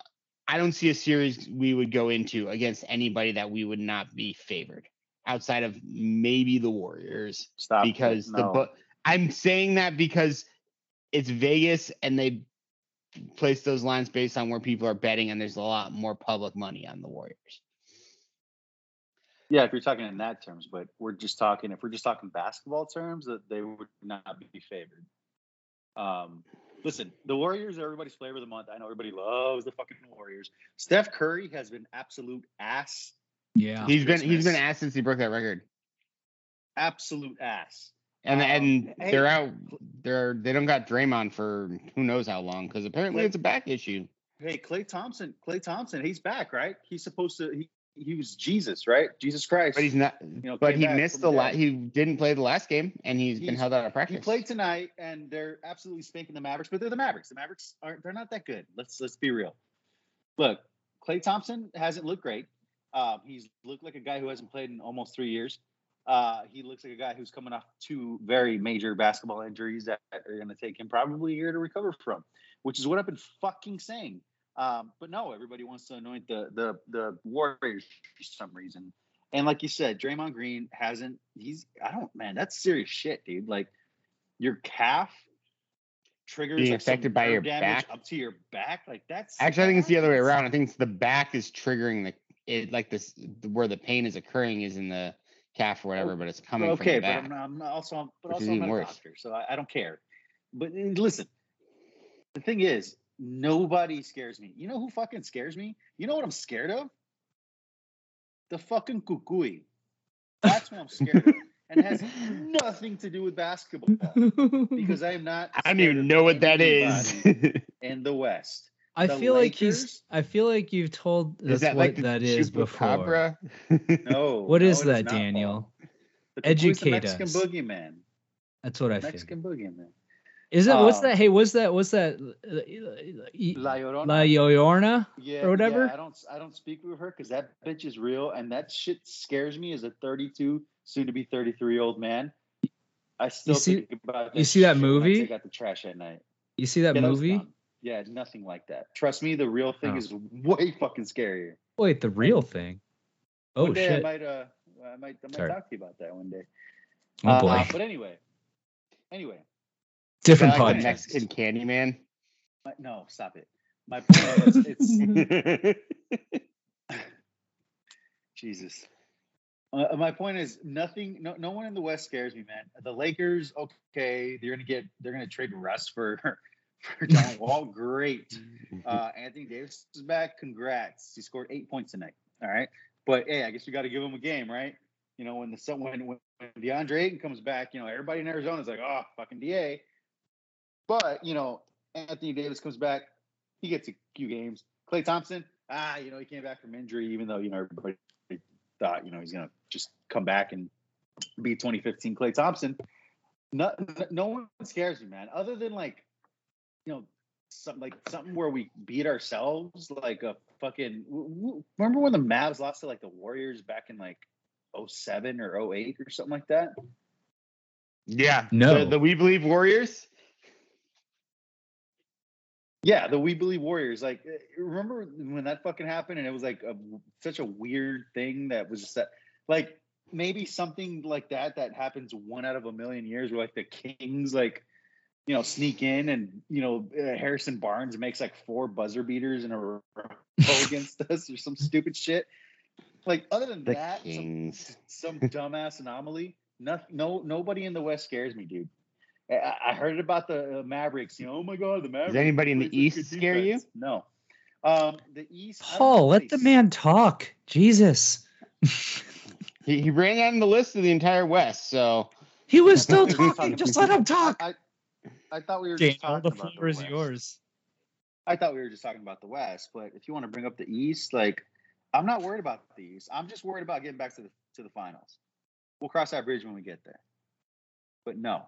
I don't see a series we would go into against anybody that we would not be favored outside of maybe the Warriors Stop it. because the No. but I'm saying that because it's Vegas and they place those lines based on where people are betting and there's a lot more public money on the Warriors. Yeah, if you're talking in that terms, but we're just talking if we're just talking basketball terms, that they would not be favored. Um, listen, the Warriors are everybody's flavor of the month. I know everybody loves the fucking Warriors. Steph Curry has been absolute ass, Yeah. He's been he's been Christmas. asked since he broke that record. absolute ass. And Um, and hey, they're out they're they don't got Draymond for who knows how long because apparently it's a back issue. Hey, Klay Thompson, Klay Thompson, he's back, right? He's supposed to. He, he was Jesus, right? Jesus Christ. But he's not know, but he missed the the la- he didn't play the last game and he's been held out of practice. He played tonight, and they're absolutely spanking the Mavericks, but they're the Mavericks. The Mavericks aren't. They're not that good. Let's let's be real. Look, Klay Thompson hasn't looked great. Um, he's looked like a guy who hasn't played in almost three years. Uh, he looks like a guy who's coming off two very major basketball injuries that are going to take him probably a year to recover from, which is what I've been fucking saying. Um, but no, everybody wants to anoint the the the Warriors for some reason. And like you said, Draymond Green hasn't. He's. I don't. Man, that's serious shit, dude. Like your calf triggers Being like, affected by your back? up to your back. Like that's Actually, I think it's the other way around. I think it's the back is triggering the it like this where the pain is occurring is in the calf or whatever, oh, but it's coming okay, from the but back. I'm, not, I'm also, but also I'm a worse. doctor, so I, I don't care. But listen, the thing is, nobody scares me. You know who fucking scares me? You know what I'm scared of? The fucking cucuy. That's what I'm scared of, <laughs> and it has nothing to do with basketball because I am not. <laughs> I don't even know what that is. <laughs> in the West. I the feel like he's. I feel like you've told is that's that what like the that is before. chupacabra? <laughs> No, What no, that, Daniel? Paul. The cucuy's the Educate Mexican boogeyman. That's what I feel. Mexican boogeyman. Is it? What's Um, that? Hey, what's that? What's that? uh, La Llorona. La Llorona. yeah, or whatever? Yeah, I don't I don't speak with her because that bitch is real, and that shit scares me as a 32, soon to be 33 year old man. I still see- think about that you see that shit when I movie? take out the trash at night. You see that yeah, movie? dumb. Yeah, nothing like that. Trust me, the real thing Oh. is way fucking scarier. Wait, the real thing. Oh one day I shit! might uh I might I might Sorry. talk to you about that one day. Oh Uh, boy, but anyway, anyway, different podcast. Mexican Candyman. my, no, stop it. My <laughs> point was it's <laughs> <laughs> Jesus. Uh, my point is nothing. No, no one in the West scares me, man. The Lakers, okay, they're gonna get. They're gonna trade Russ for for <laughs> John Wall. Great. <laughs> Uh, Anthony Davis is back. Congrats. He scored eight points tonight. All right, but hey, I guess you got to give him a game, right? You know, when the sun- when when DeAndre Ayton comes back, you know, everybody in Arizona is like, oh, fucking Da. But you know, Anthony Davis comes back. He gets a few games. Klay Thompson, ah, you know, he came back from injury, even though you know everybody thought you know he's gonna just come back and be 2015 Klay Thompson. No, no one scares me, man. Other than like, you know, something like something where we beat ourselves, like a fucking. w- w- Remember when the Mavs lost to like the Warriors back in like 07 or 08 or something like that? yeah. No. The, the We Believe Warriors. Yeah, the We Believe Warriors. Like, eh, remember when that fucking happened, and it was like a, such a weird thing that was just that, like maybe something like that that happens one out of a million years, where like the Kings, like, you know, sneak in, and you know, uh, Harrison Barnes makes like four buzzer beaters in a row <laughs> against us, or some stupid shit. Like, other than The that, some, Kings. some dumbass anomaly. No, no, nobody in the West scares me, dude. I, I heard about the uh, Mavericks. You know, oh my god, the Mavericks. Does anybody in the East good scare you? No. Um, the East. Paul, let the man talk. Jesus, He, he ran on the list of the entire West, so he was <laughs> still talking. talking- Just let him talk. I, I thought we were just talking the about floor is yours. I thought we were just talking about the West, but if you want to bring up the East, like I'm not worried about the East. I'm just worried about getting back to the to the finals. We'll cross that bridge when we get there. But no,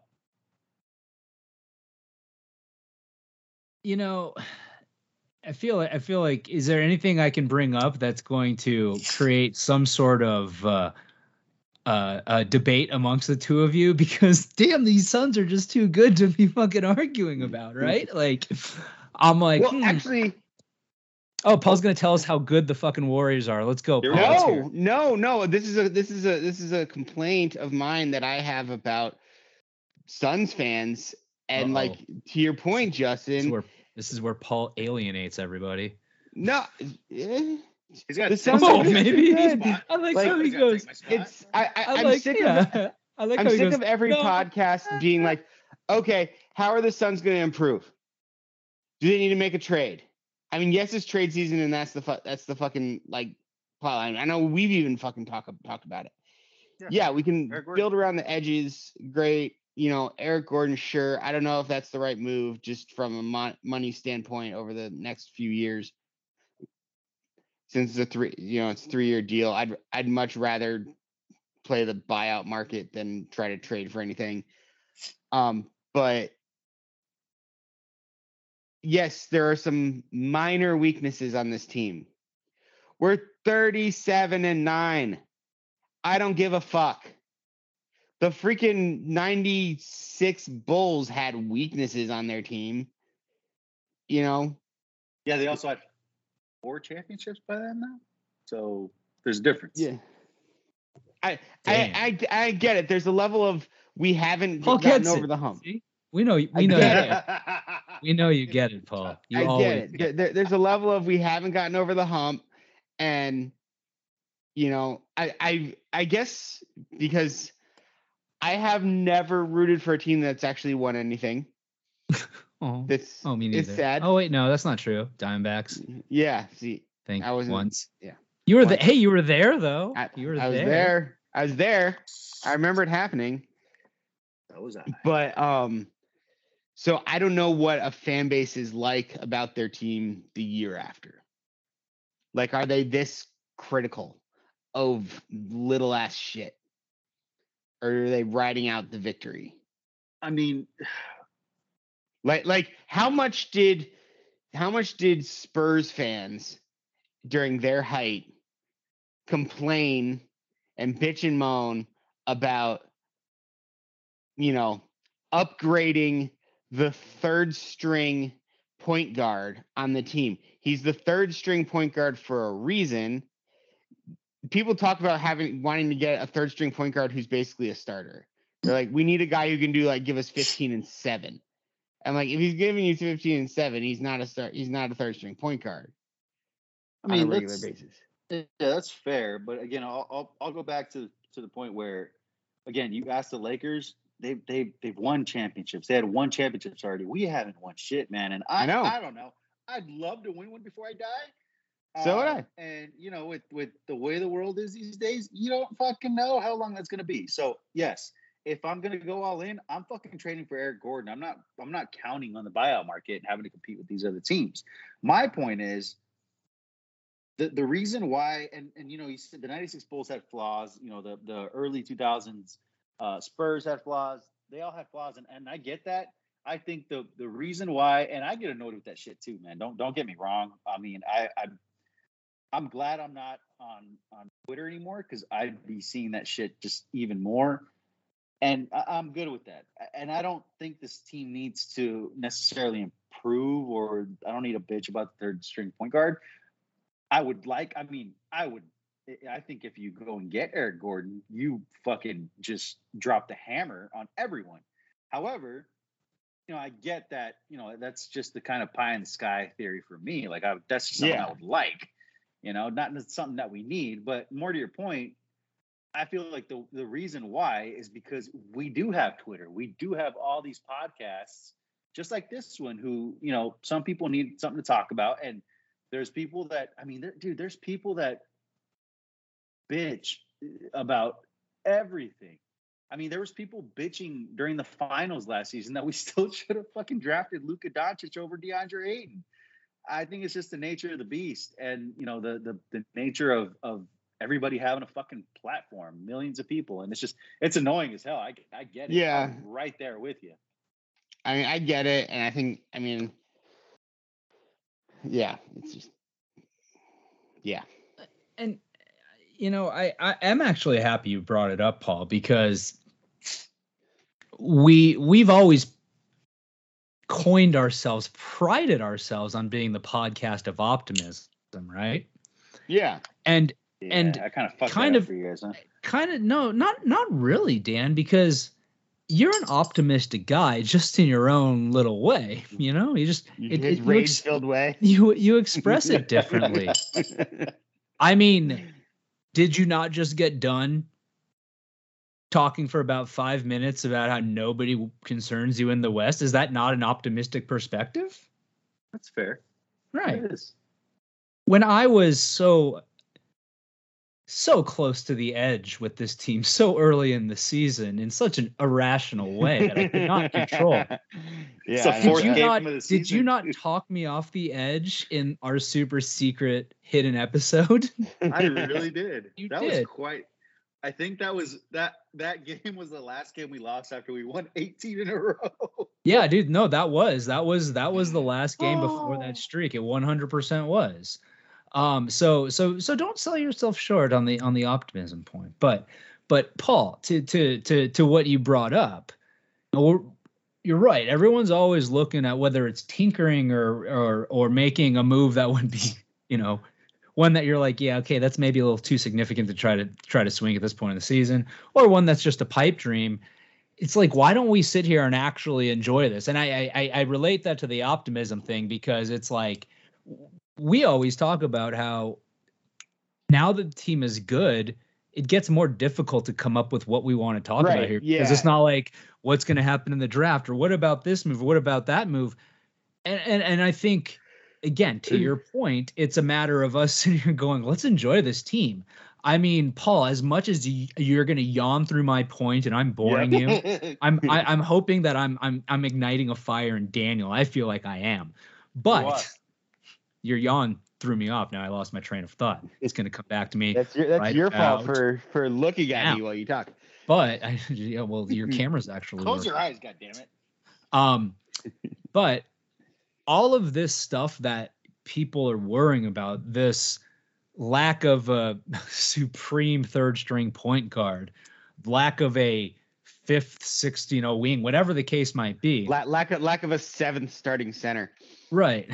You know, I feel I feel like is there anything I can bring up that's going to create some sort of uh, uh, uh, debate amongst the two of you? <laughs> Because damn, these Suns are just too good to be fucking arguing about, right? Like, I'm like, well, hmm. actually, oh, Paul's gonna tell us how good the fucking Warriors are. Let's go, Paul. we Let's no, no, no. This is a this is a this is a complaint of mine that I have about Suns fans. And Uh-oh. like to your point, This is Justin, where this is where Paul alienates everybody. no, eh, he's got The six Suns Oh, are seconds. just maybe. good. I like Like, how he goes. take my spot. it's I, I I I'm like, sick of. <laughs> I like I'm how sick goes. of every "No." podcast being like, okay, how are the Suns going to improve? Do they need to make a trade? I mean, yes, it's trade season, and that's the fu- that's the fucking like plot line. I know we've even fucking talked talked about it. Yeah. Yeah, we can build around the edges. Great, you know, Eric Gordon. Sure, I don't know if that's the right move, just from a mon- money standpoint over the next few years. Since it's a three, you know, it's a three year deal, I'd I'd much rather play the buyout market than try to trade for anything. Um, but yes, there are some minor weaknesses on this team. We're 37 and 9. I don't give a fuck. The freaking 96 Bulls had weaknesses on their team. You know, Yeah, they also had four championships by then now. So there's a difference. yeah. I, I I I get it. There's a level of we haven't Paul gotten gets over it. the hump. See? We know. We know. you. We know you get it, Paul. <laughs> You I always get it. There- there- there's a level of we haven't gotten over the hump, and you know, I I I guess because I have never rooted for a team that's actually won anything. <laughs> Oh, That's oh, me neither. it's sad. Oh wait, no, that's not true. Diamondbacks. Yeah, see, Think I wasn't- once. yeah. You were there. Hey, you were there though. I, you were I was there. there. I was there. I remember it happening. That was I. But um, so I don't know what a fan base is like about their team the year after. Like, are they this critical of little ass shit, or are they riding out the victory? I mean, Like, like how much did how much did Spurs fans during their height complain and bitch and moan about you know upgrading the third string point guard on the team. He's the third string point guard for a reason. People talk about having wanting to get a third string point guard who's basically a starter. They're like, we need a guy who can do like give us 15 and 7. I'm like, if he's giving you 15 and 7, he's not a start he's not a third string point guard I mean, on a regular basis. Yeah, that's fair. But again, I'll, I'll I'll go back to to the point where, again, you asked the Lakers. They they they've won championships. They had won championships already. We haven't won shit, man. And I, I know. I don't know. I'd love to win one before I die. So would Um, I. And you know, with with the way the world is these days, you don't fucking know how long that's gonna be. So yes, if I'm gonna go all in, I'm fucking trading for Eric Gordon. I'm not I'm not counting on the buyout market and having to compete with these other teams. My point is the the reason why and and you know you said the 96 bulls had flaws you know the the early 2000s uh spurs had flaws. They all had flaws and, and i get that. I think the the reason why and i get annoyed with that shit too man. Don't don't get me wrong. I mean i i'm i'm glad i'm not on on twitter anymore because i'd be seeing that shit just even more and I, i'm good with that and i don't think this team needs to necessarily improve or i don't need a bitch about the third string point guard I would like, I mean, I would, I- I think if you go and get Eric Gordon, you fucking just drop the hammer on everyone. However, you know, I get that, you know, that's just the kind of pie in the sky theory for me. Like, I, that's just something Yeah. I would like, you know, not something that we need, but more to your point, I feel like the, the reason why is because we do have Twitter. We do have all these podcasts, just like this one, who, you know, some people need something to talk about. And there's people that, I mean, there, dude, there's people that bitch about everything. I mean, there was people bitching during the finals last season that we <laughs> still should have fucking drafted Luka Doncic over DeAndre Ayton. I think it's just the nature of the beast, and you know the the the nature of of everybody having a fucking platform, millions of people, and it's just it's annoying as hell. I I get it. Yeah. I'm right there with you. I mean, I get it, and I think, I mean, yeah, it's just, yeah. and you know I, I am actually happy you brought it up paul because we we've always coined ourselves prided ourselves on being the podcast of optimism right Yeah. and Yeah, And I kind of fucked kind of- for you guys, huh? kind of no not not really dan because you're an optimistic guy just in your own little way mm-hmm. you know you just it, it, rage filled way. <laughs> you you express it differently <laughs> i mean did you not just get done talking for about five minutes about how nobody concerns you in the West? Is that not an optimistic perspective? That's fair. Right. It is. When I was so so close to the edge with this team <laughs> so early in the season in such an irrational way that I could not control. <laughs> yeah, It's a I know Did you not did you not talk me off the edge in our super secret hidden episode? <laughs> I really did. You that did. was quite. I think that was that that game was the last game we lost after we won 18 in a row. Yeah, dude. No, that was that was that was the last game before Oh. that streak. It 100% was. Um. So so so don't sell yourself short on the on the optimism point. But but Paul, to to to to what you brought up, you're right. Everyone's always looking at whether it's tinkering or or or making a move that would be <laughs> you know one that you're like yeah okay that's maybe a little too significant to try to try to swing at this point in the season or one that's just a pipe dream it's like why don't we sit here and actually enjoy this and i i i relate that to the optimism thing because it's like we always talk about how now the team is good it gets more difficult to come up with what we want to talk about Right, here because it's not like what's going to happen in the draft or what about this move or what about that move and and, and i think again to your <clears throat> point it's a matter of us <laughs> sitting here going let's enjoy this team i mean paul as much as you, you're going to yawn through my point and i'm boring you you. <laughs> I'm I, I'm hoping that I'm I'm I'm igniting a fire in Daniel. I feel like I am, but What? Your yawn threw me off. Now I lost my train of thought. It's gonna come back to me. That's your that's right your fault for for looking at Now. me while you talk. But I, <laughs> yeah, well, your <laughs> camera's actually Close your working. eyes, goddammit. Um, <laughs> but all of this stuff that people are worrying about, this lack of a supreme third string point guard, lack of a fifth, sixth, you know, wing, whatever the case might be. La- lack of lack of a seventh starting center. Right.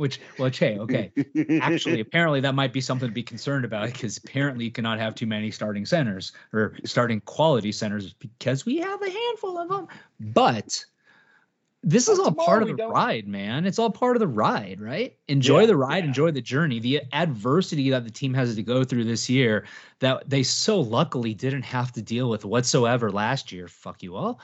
Which, well, hey, okay. Actually, <laughs> apparently that might be something to be concerned about because apparently you cannot have too many starting centers or starting quality centers because we have a handful of them. But this is all part of the ride, man. It's all part of the ride, right? Enjoy Yeah, the ride, yeah. enjoy the journey, the adversity that the team has to go through this year that they so luckily didn't have to deal with whatsoever last year. Fuck you all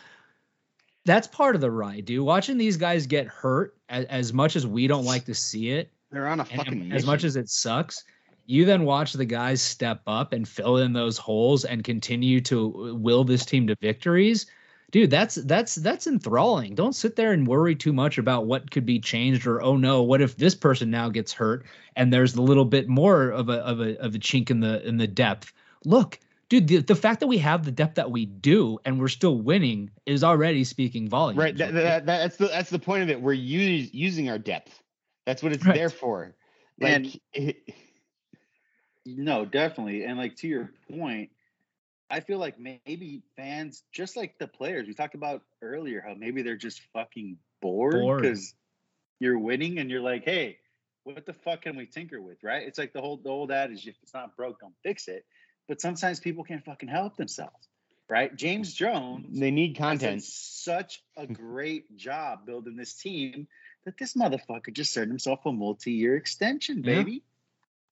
that's part of the ride, dude. Watching these guys get hurt as, as much as we don't like to see it, They're on a fucking as much as it sucks, you then watch the guys step up and fill in those holes and continue to will this team to victories. Dude, that's that's that's enthralling. Don't sit there and worry too much about what could be changed or oh no, what if this person now gets hurt and there's a little bit more of a of a of a chink in the in the depth. Look, dude, the, the fact that we have the depth that we do and we're still winning is already speaking volumes. right. That, that, that's the that's the point of it. We're us, using our depth. That's what it's Right. there for. Like And- <laughs> it- No, definitely. And like to your point, I feel like maybe fans, just like the players, we talked about earlier, how maybe they're just fucking bored Bored. because you're winning and you're like, hey, what the fuck can we tinker with? Right? It's like the whole the old adage, if it's not broke, don't fix it. But sometimes people can't fucking help themselves. Right? James Jones they need has done content. such a <laughs> great job building this team that this motherfucker just earned himself a multi-year extension, baby.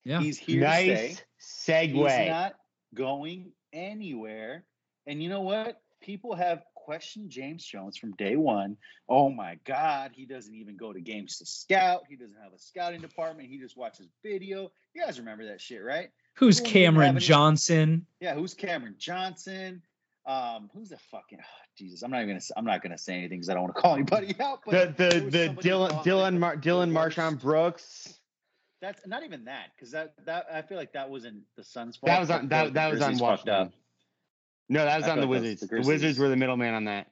Yeah. He's here to stay. Nice segue. He's not going anywhere. And you know what? People have questioned James Jones from day one. Oh my God, he doesn't even go to games to scout. He doesn't have a scouting department. He just watches video. You guys remember that shit, right? Who's People don't even have Cameron any- Johnson? Yeah, who's Cameron Johnson? Um, who's the fucking oh, Jesus? I'm not even gonna. s- I'm not gonna say anything because I don't want to call anybody <laughs> out. The But the there was the Dylan Dylan Mar- Dylan worst- Marshawn Brooks. That's not even that because that that I feel like that wasn't the Suns' fault. That was on feel that that was on Grizzlies Washington. up. No, that was I on the thought that was Wizards. the The Wizards were the middleman on that.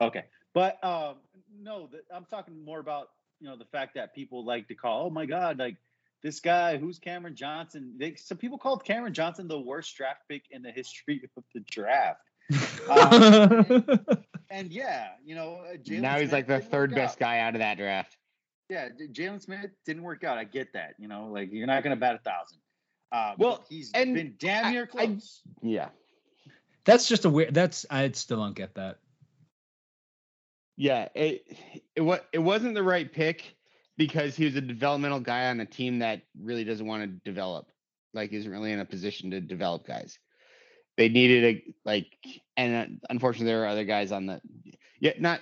Okay, but um, no, the, I'm talking more about you know the fact that people like to call, oh my god, like this guy who's Cameron Johnson. They, some people called Cameron Johnson the worst draft pick in the history <laughs> of the draft. <laughs> And yeah, you know, uh, Jalen now he's Smith like the third best out. guy out of that draft. Yeah, J- Jalen Smith didn't work out. I get that. You know, like you're not going to bat a thousand. Um, Well, he's and been damn I- near I- close. Yeah. that's just a weird. That's I still don't get that. Yeah, it it was it wasn't the right pick because he was a developmental guy on a team that really doesn't want to develop, like isn't really in a position to develop guys. They needed a like, and uh, unfortunately, there are other guys on the. Yeah, not.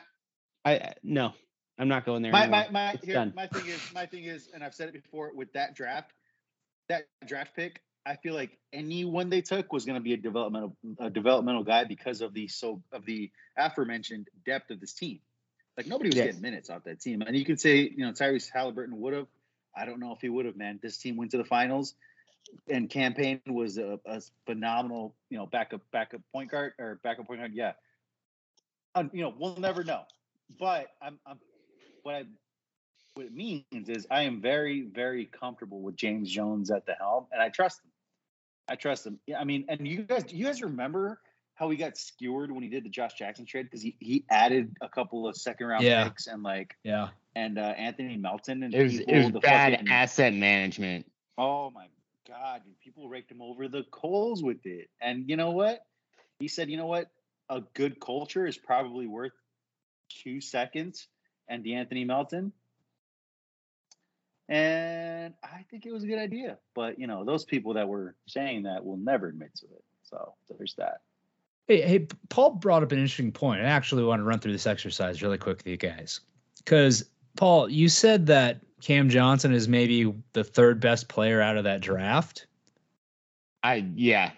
I I- no, I'm not going there. my anymore. my my, here, my thing is my thing is, and I've said it before with that draft, that draft pick. I feel like anyone they took was going to be a developmental a developmental guy because of the so of the aforementioned depth of this team. Like nobody was Yes. getting minutes off that team, and you can say you know Tyrese Halliburton would have. I don't know if he would have. Man, this team went to the finals, and Cam Payne was a, a phenomenal you know backup backup point guard or backup point guard. Yeah, Um, you know we'll never know, but I'm I'm what I what it means is I am very, very comfortable with James Jones at the helm, and I trust him. I trust him. Yeah, I mean, and you guys, do you guys remember how he got skewered when he did the Josh Jackson trade because he, he added a couple of second round Yeah. picks and like Yeah. and uh, Anthony Melton and It was it was the bad fucking- asset management. Oh my god, dude, people raked him over the coals with it. And you know what? He said, you know what? A good culture is probably worth two seconds and DeAnthony Melton. And I think it was a good idea. But you know, those people that were saying that will never admit to it. So there's that. Hey, hey, Paul brought up an interesting point. I actually want to run through this exercise really quick with you guys. Because, Paul, you said that Cam Johnson is maybe the third best player out of that draft. I yeah.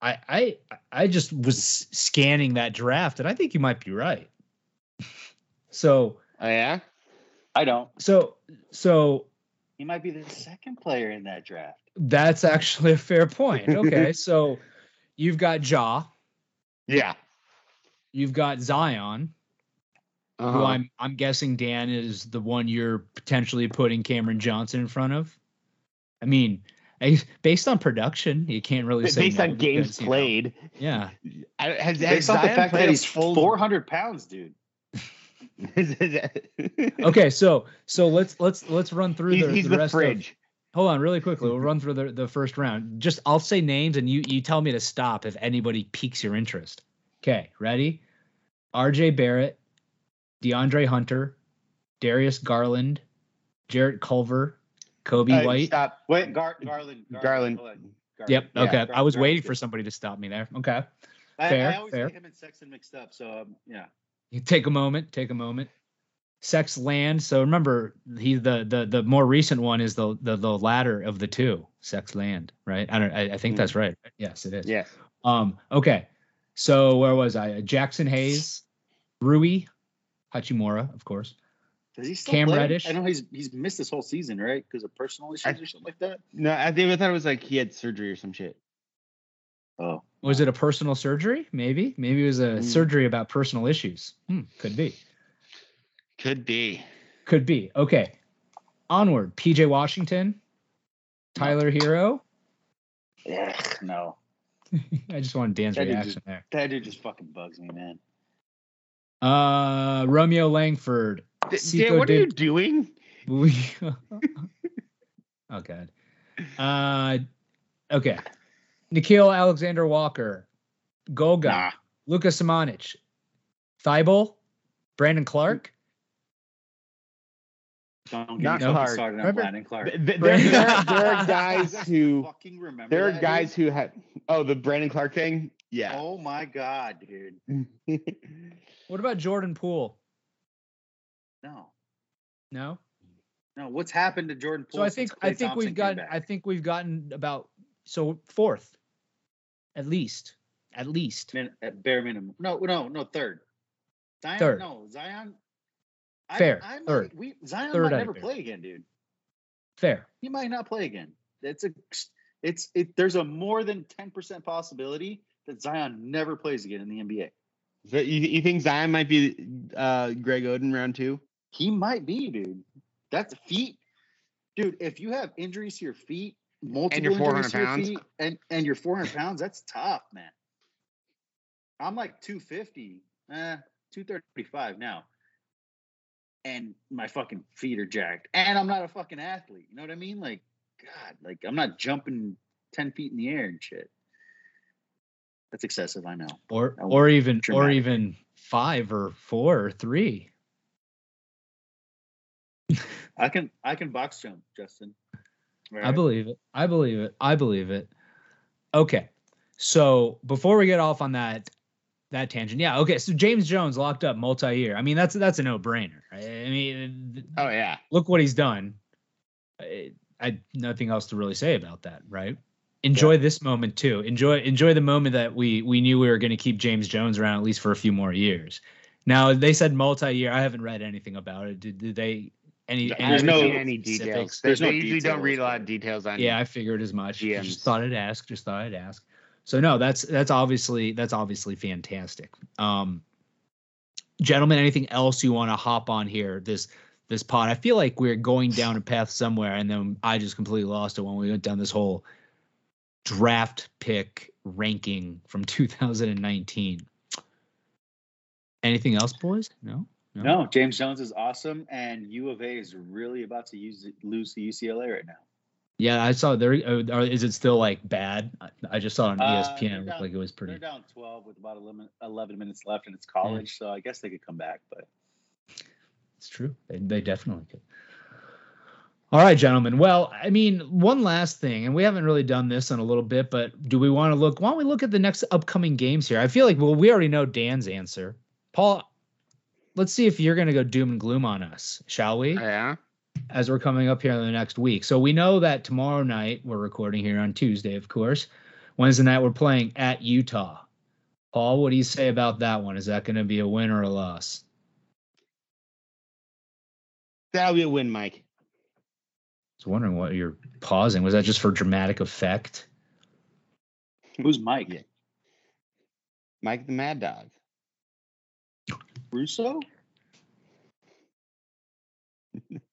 I I I just was scanning that draft and I think you might be right. So Oh yeah. I don't. so so He might be the second player in that draft. that's actually a fair point. Okay, so you've got Ja, Yeah. you've got Zion, who Uh-huh. I'm I'm guessing Dan is the one you're potentially putting Cameron Johnson in front of. I mean, based on production, you can't really say Based no on games because, you know, played, yeah, I- has, has Based on the Zion fact played that he's full 400 pounds, dude. <laughs> okay. So so let's let's let's run through he's, the, he's the the, rest of fridge. Hold on, really quickly. We'll run through the, the first round. Just I'll say names and you you tell me to stop if anybody piques your interest. Okay, ready? RJ Barrett, DeAndre Hunter, Darius Garland, Jarrett Culver, Coby Uh, White. Stop. Wait, Gar- Garland. Garland. Go ahead. Yep. Yeah, Okay. Gar- I was Garland's waiting for somebody to stop me there. Okay. I, Fair, I always fair. get him and Sexton mixed up. So um, yeah. You take a moment. Take a moment. Sex Land. So remember, he the the the more recent one is the the the latter of the two. Sex Land, right? I don't. I, I think Mhm. that's right. Yes, it is. Yeah. Um, okay. So where was I? Jaxson Hayes, Rui, Hachimura, of course. Does he still Cam play? Reddish? I know he's he's missed this whole season, right? Because of personal issues I- or something like that. No, I think I thought it was like he had surgery or some shit. Oh, Was it a personal surgery? Maybe. Maybe it was a Mm. surgery about personal issues. Hmm, could be. Could be. Could be. Okay. Onward. PJ Washington, Tyler Herro. yeah, no. <laughs> I just wanted Dan's That reaction just- there. That dude just fucking bugs me, man. Uh, Romeo Langford. D- Dan, what are you doing? We- <laughs> oh god. Uh, okay. Nickeil Alexander Walker, Goga, Nah. Lucas Samanic, Thybulle, Brandon Clarke. Don't get Not me fucking Clarke. started on Remember- Brandon Clarke. Th- th- There, there, are- there are guys who <laughs> fucking remember there are guys dude? who have oh the Brandon Clarke thing. Yeah. Oh my god, dude. <laughs> What about Jordan Poole? No, No. no. What's happened to Jordan Poole? So I since think I think Thompson we've came gotten? I think we've gotten about so fourth, at least at least. Min, at bare minimum. No, no, no. Third. Zion. Third. No, Zion. Fair, I, I might- third. we Zion Third might out of never fair. play again, dude. Fair. He might not play again. It's a. It's it. There's a more than ten percent possibility that Zion never plays again in the NBA. So you, you think Zion might be uh, Greg Oden round two? He might be, dude. That's feet, dude. If you have injuries to your feet, multiple you're 400 injuries to your pounds. feet, and and you're 400 pounds, that's tough, man. I'm like 250, eh, 235 now, and my fucking feet are jacked, and I'm not a fucking athlete. You know what I mean? Like, God, like I'm not jumping 10 feet in the air and shit. That's excessive, I know. Or or even or even five or four or three. I can I can box jump, Justin. I believe it. I believe it. I believe it. Okay. So before we get off on that that tangent, yeah. Okay. So James Jones locked up multi-year. I mean, that's that's a no-brainer. Right? I mean, Oh yeah. look what he's done. I, I nothing else to really say about that, right? Enjoy this moment too. Enjoy enjoy the moment that we we knew we were going to keep James Jones around at least for a few more years. Now they said multi-year. I haven't read anything about it. Did, did they any? I any haven't no any specifics? details. They, There's no they usually don't read a lot of details on. Yeah, I figured as much. GMs. Just thought I'd ask. Just thought I'd ask. So no, that's that's obviously that's obviously fantastic. Um, gentlemen, anything else you want to hop on here? This this pod. I feel like we're going down a path somewhere, and then I just completely lost it when we went down this whole draft pick ranking from 2019. Anything else, boys? No. No, James Jones is awesome, and U of A is really about to use lose to UCLA right now. Yeah, I saw there. uh, Are, is it still like bad? I, I just saw it on Uh, ESPN. It looked down- like it was pretty. They're down 12 with about 11, 11 minutes left, and it's college, so I guess they could come back. But It's true. They, they definitely could. All right, gentlemen. Well, I mean, one last thing, and we haven't really done this in a little bit, but do we want to look? Why don't we look at the next upcoming games here? I feel like, well, we already know Dan's answer. Paul, let's see if you're going to go doom and gloom on us, shall we? Yeah. As we're coming up here in the next week. So we know that tomorrow night, we're recording here on Tuesday, of course. Wednesday night, we're playing at Utah. Paul, what do you say about that one? Is that going to be a win or a loss? That'll be a win, Mike. I was wondering what you're pausing. Was that just for dramatic effect? who's Mike? Yeah. Mike the Mad Dog. <laughs> Russo? <laughs>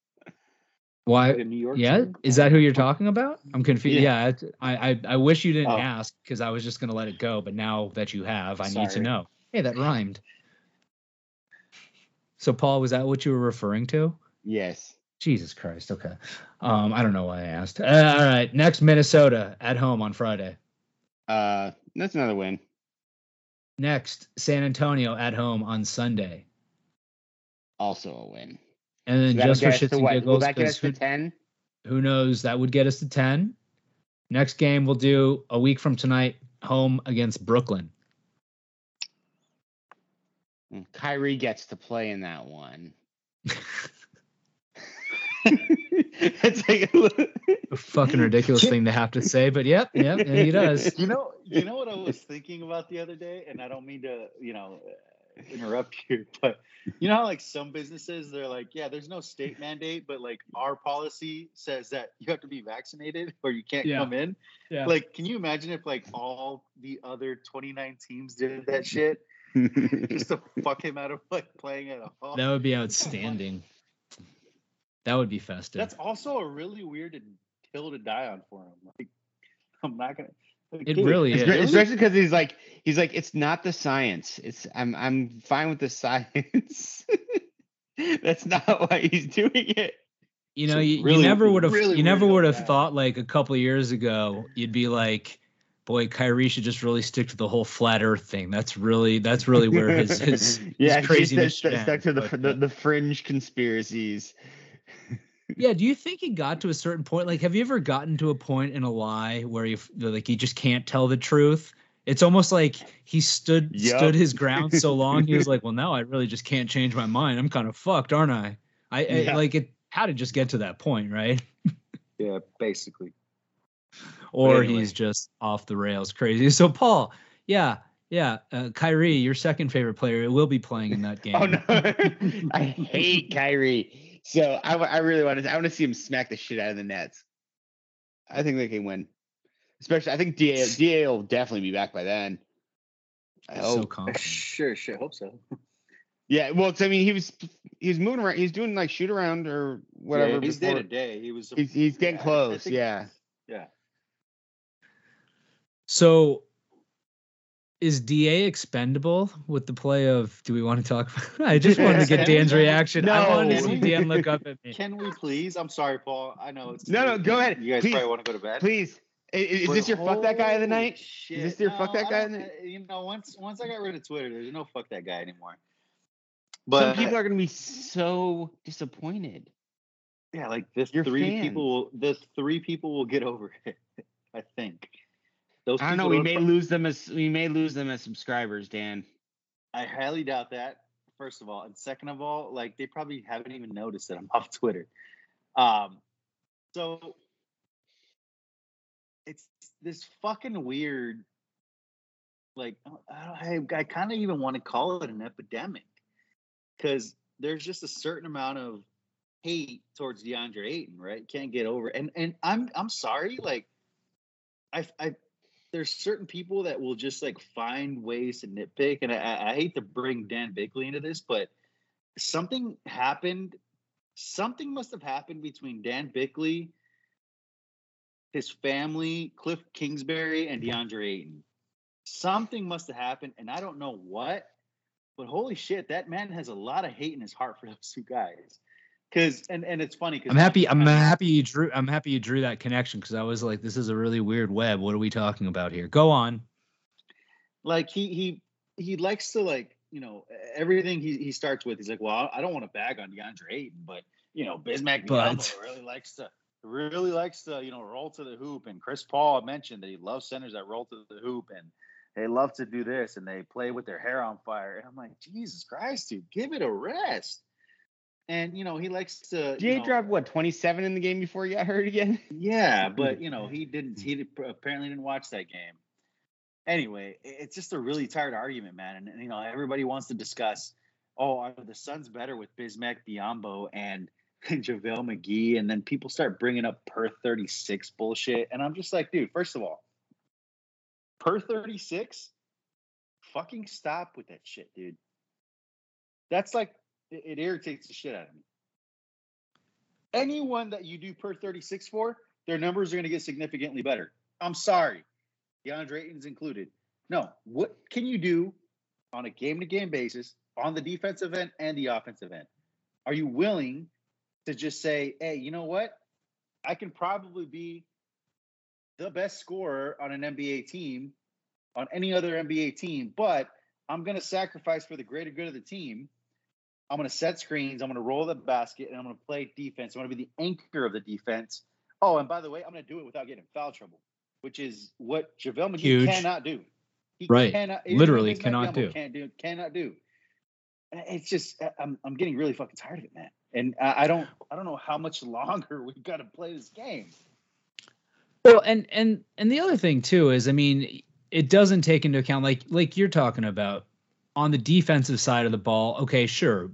Why? The New York Yeah, team? is that who you're talking about? I'm confused. Yeah. Yeah, I, I I wish you didn't Oh. ask because I was just gonna let it go. But now that you have, I need to know. Hey, that rhymed. So, Paul, was that what you were referring to? Yes. Jesus Christ. Okay. Um, I don't know why I asked. Uh, all right. Next, Minnesota at home on Friday. Uh, that's another win. Next, San Antonio at home on Sunday. Also a win. And then just for get us shits to and what? Will giggles, that get 'cause us to who- ten? who knows that would get us to 10 next game we'll do a week from tonight home against brooklyn Mm, Kyrie gets to play in that one. <laughs> it's like a fucking ridiculous thing to have to say but yep yep yeah, he does You know, you know what I was thinking about the other day, and I don't mean to, you know, <laughs> interrupt you, but you know how like some businesses they're like, yeah, there's no state mandate, but like our policy says that you have to be vaccinated or you can't Yeah. come in. Yeah. Like, can you imagine if like all the other 29 teams did that shit <laughs> just to fuck him out of like playing at all? that would be outstanding that would be festive That's also a really weird hill to die on for him. Like, I'm not gonna. Like, It dude, really Espe- is. Especially because he's like he's like it's not the science. It's I'm I'm fine with the science. <laughs> That's not why he's doing it. you know So you, you never would have really you never would have that. thought like a couple of years ago you'd be like boy Kyrie should just really stick to the whole flat earth thing that's really that's really where his his, <laughs> his yeah, he's craziness stuck, stuck to the, but, the the fringe conspiracies. Yeah, do you think he got to a certain point? Like, have you ever gotten to a point in a lie where you like you just can't tell the truth? It's almost like he stood Yup. stood his ground so long. He was <laughs> like, "Well, now I really just can't change my mind. I'm kind of fucked, aren't I?" I, I like it. How to just get to that point, right? <laughs> Yeah, basically. Or anyway. he's just off the rails, crazy. So, Paul, yeah, Yeah, uh, Kyrie, your second favorite player, will be playing in that <laughs> game. Oh no, I hate Kyrie. So I, I really want to I want to see him smack the shit out of the Nets. I think they can win. Especially, I think Da Da will definitely be back by then. I so hope. confident. Sure, sure. Hope so. Yeah, well, I mean, he was he's moving around. He's doing like shoot around or whatever. Yeah, he's day to day. He was. He's, he's getting yeah, I- I close. think- yeah. Yeah. So is DA expendable with the play of do we want to talk about <laughs> I just wanted to get Dan's reaction. No. I wanted to see Dan look up at me. Can we please? I'm sorry, Paul. I know it's. No, no, go ahead. You guys Please. probably want to go to bed. Please, I- i- is, this your fuck that guy of the night? Shit. this your fuck No, that guy don't- in the- You know, once once I got rid of Twitter, there's no fuck that guy anymore. But Some But people are gonna be so disappointed. yeah, like this Your three fans. people, will, the three people will get over it. <laughs> I think. Those I don't know. We may fu- lose them as we may lose them as subscribers, Dan. I highly doubt that. First of all, and second of all, like they probably haven't even noticed that I'm <laughs> off Twitter. Um, so it's this fucking weird. Like I, I, I kind of even want to call it an epidemic because there's just a certain amount of hate towards DeAndre Ayton, right? Can't get over, and and I'm I'm sorry, like I I there's certain people that will just like find ways to nitpick, and I- I, hate to bring Dan Bickley into this, but something happened. Something must have happened between Dan Bickley, his family, Cliff Kingsbury, and DeAndre Ayton. Something must have happened, and I don't know what. But holy shit, that man has a lot of hate in his heart for those two guys. Cause and and it's funny because I'm happy. I'm happy you drew. I'm happy you drew that connection because I was like, this is a really weird web. What are we talking about here? Go on. like he he he likes to like you know everything he, he starts with he's like well i don't want to bag on deandre ayton but you know bismack But- really likes to really likes to you know roll to the hoop and chris paul mentioned that he loves centers that roll to the hoop and they love to do this and they play with their hair on fire and i'm like jesus christ dude give it a rest and you know he likes to you DA know, dropped what 27 in the game before he got hurt again. <laughs> yeah, but you know, he didn't. He apparently didn't watch that game. Anyway, it's just a really tired argument, man. And, and, you know, everybody wants to discuss. Oh, are the Suns better with Bismack Biyombo and <laughs> JaVale McGee? And then people start bringing up per thirty six bullshit, and I'm just like, dude. First of all, per thirty six, fucking stop with that shit, dude. That's like it, it irritates the shit out of me anyone that you do per 36 for, their numbers are going to get significantly better. I'm sorry. DeAndre Ayton's included. No, what can you do on a game to game basis on the defensive end and the offensive end? Are you willing to just say, hey, you know what? I can probably be the best scorer on an NBA team, on any other NBA team, but I'm going to sacrifice for the greater good of the team. I'm going to set screens. I'm going to roll the basket, and I'm going to play defense. I'm going to be the anchor of the defense. Oh, and by the way, I'm going to do it without getting foul trouble, which is what JaVale McGee Huge. cannot do. He Right. Cannot, Literally cannot do. Can't do. Cannot do. It's just I'm I'm getting really fucking tired of it, man. And I, I don't I don't know how much <laughs> longer we've got to play this game. Well, and and and the other thing too is, I mean, it doesn't take into account like like you're talking about on the defensive side of the ball. Okay, sure,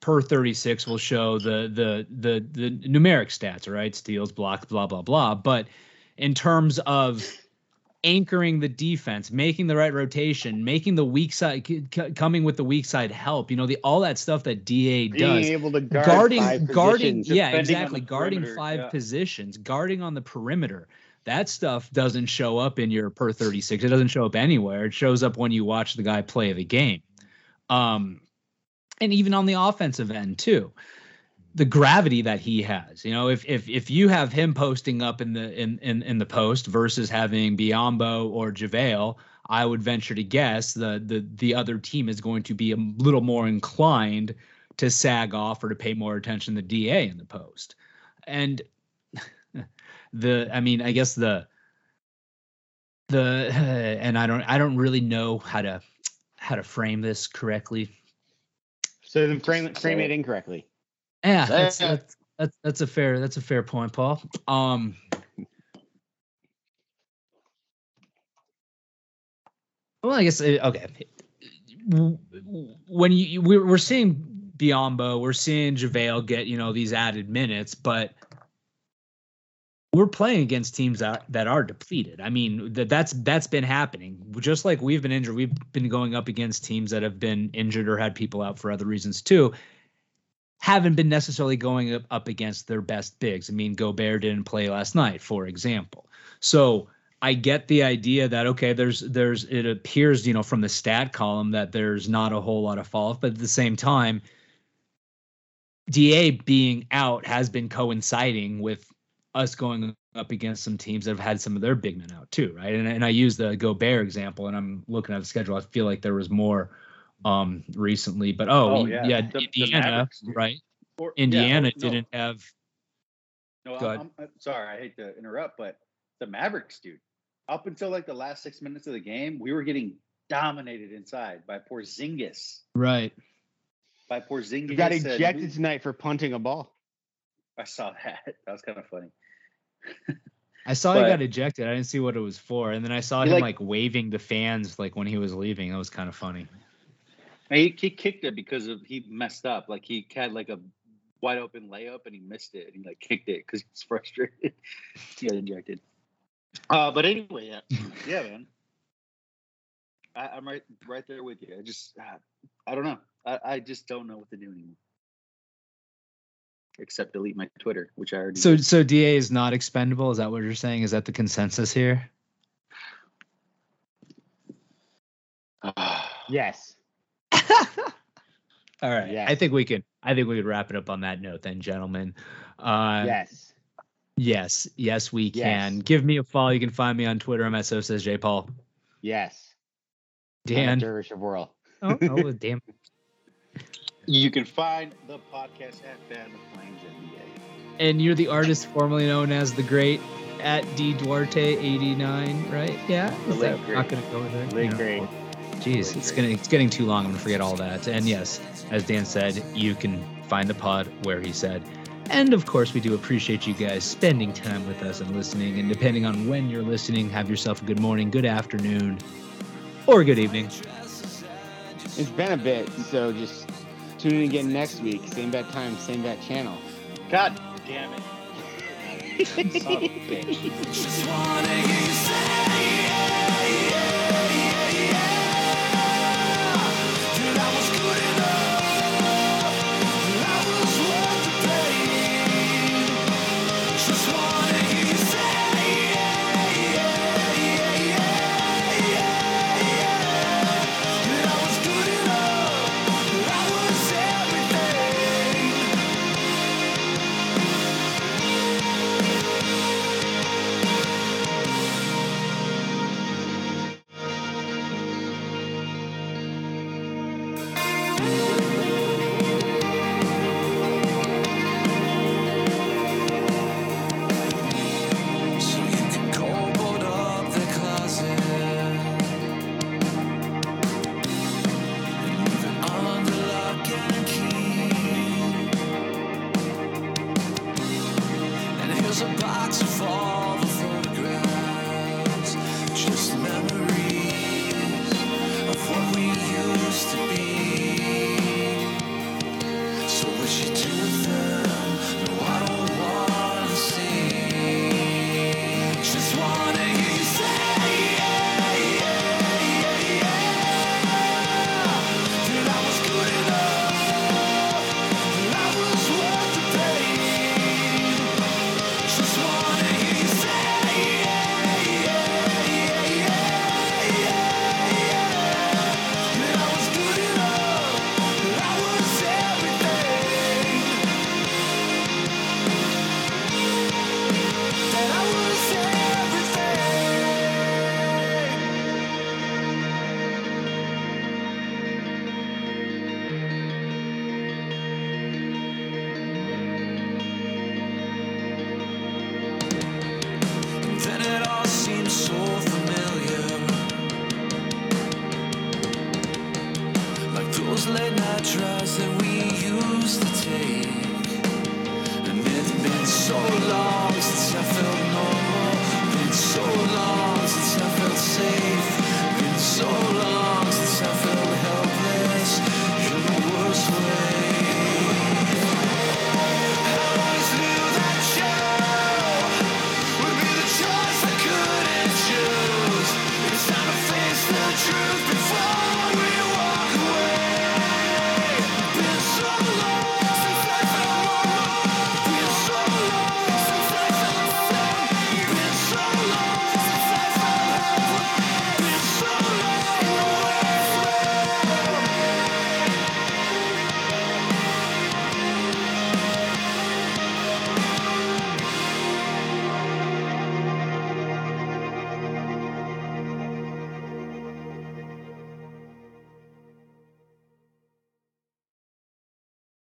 per 36 will show the the the the numeric stats, right? Steals, blocks, blah blah blah. But in terms of anchoring the defense, making the right rotation, making the weak side c- coming with the weak side help, you know, the all that stuff that DA Being does able to guard guarding five guarding yeah exactly guarding perimeter, five yeah. positions guarding on the perimeter that stuff doesn't show up in your per 36 it doesn't show up anywhere. It shows up when you watch the guy play the game. Um and even on the offensive end too. The gravity that he has you know if if if you have him posting up in the in in, in the post versus having Biyombo or JaVale I would venture to guess the the the other team is going to be a little more inclined to sag off or to pay more attention to DA in the post. And the I mean, I guess the the <sighs> and I don't I don't really know how to how to frame this correctly. So then frame it, frame it it. incorrectly. Yeah, that's, that's that's that's a fair that's a fair point, Paul. Um Well, I guess uh, okay. When you we're, we're seeing Biyombo, we're seeing JaVale get you know these added minutes, but we're playing against teams that, that are depleted. I mean, that that's that's been happening. Just like we've been injured, we've been going up against teams that have been injured or had people out for other reasons too. Haven't been necessarily going up, up against their best bigs. I mean, Gobert didn't play last night, for example. So I get the idea that okay, there's there's it appears you know from the stat column that there's not a whole lot of fall off, but at the same time, Da being out has been coinciding with us going up against some teams that have had some of their big men out too, right? And and I use the Gobert example, and I'm looking at the schedule. I feel like there was more um recently, but oh, Oh, yeah. yeah, The- the Indiana, Mavericks, dude. right? Or- yeah, Indiana or- no, didn't have No, I'm. I'm, I'm sorry. I hate to interrupt, but the Mavericks, dude, up until like the last six minutes of the game, we were getting dominated inside by Porzingis. right. By Porzingis. You got ejected we- tonight for punting a ball. I saw that. <laughs> That was kind of funny. <laughs> I saw he got ejected. I didn't see what it was for, and then I saw him like- like, waving the fans like when he was leaving. That was kind of funny. He, he kicked it because of he messed up. Like he had like a wide open layup and he missed it. And he like kicked it because he's <laughs> frustrated. <laughs> he got ejected. Uh, but anyway, yeah, yeah, man. I, I'm right, right there with you. I just, uh, I don't know. I, I just don't know what to do anymore, except delete my Twitter, which I already. So did. so Da is not expendable. Is that what you're saying? Is that the consensus here? <sighs> Yes. All right. Yes. I think we could. I think we could wrap it up on that note, then, gentlemen. Uh, yes. Yes. Yes, we Yes. can. Give me a follow. You can find me on Twitter. I'm at so says J Paul. Yes. Dan. Dervish of Whirl. Oh, oh, <laughs> damn. You can find the podcast at the Flames NBA. And you're the artist formerly known as the Great at D Duarte 89, right? Yeah. The Is that- great. Not gonna go there. Late No. great. Jeez, it's gonna it's getting too long. I'm gonna forget all that. And yes, as Dan said, you can find the pod where he said. And of course, we do appreciate you guys spending time with us and listening. And depending on when you're listening, have yourself a good morning, good afternoon, or good evening. It's been a bit, so just tune in again next week. Same bat time, same bat channel. God damn it. <laughs> Son of a bitch. A box of all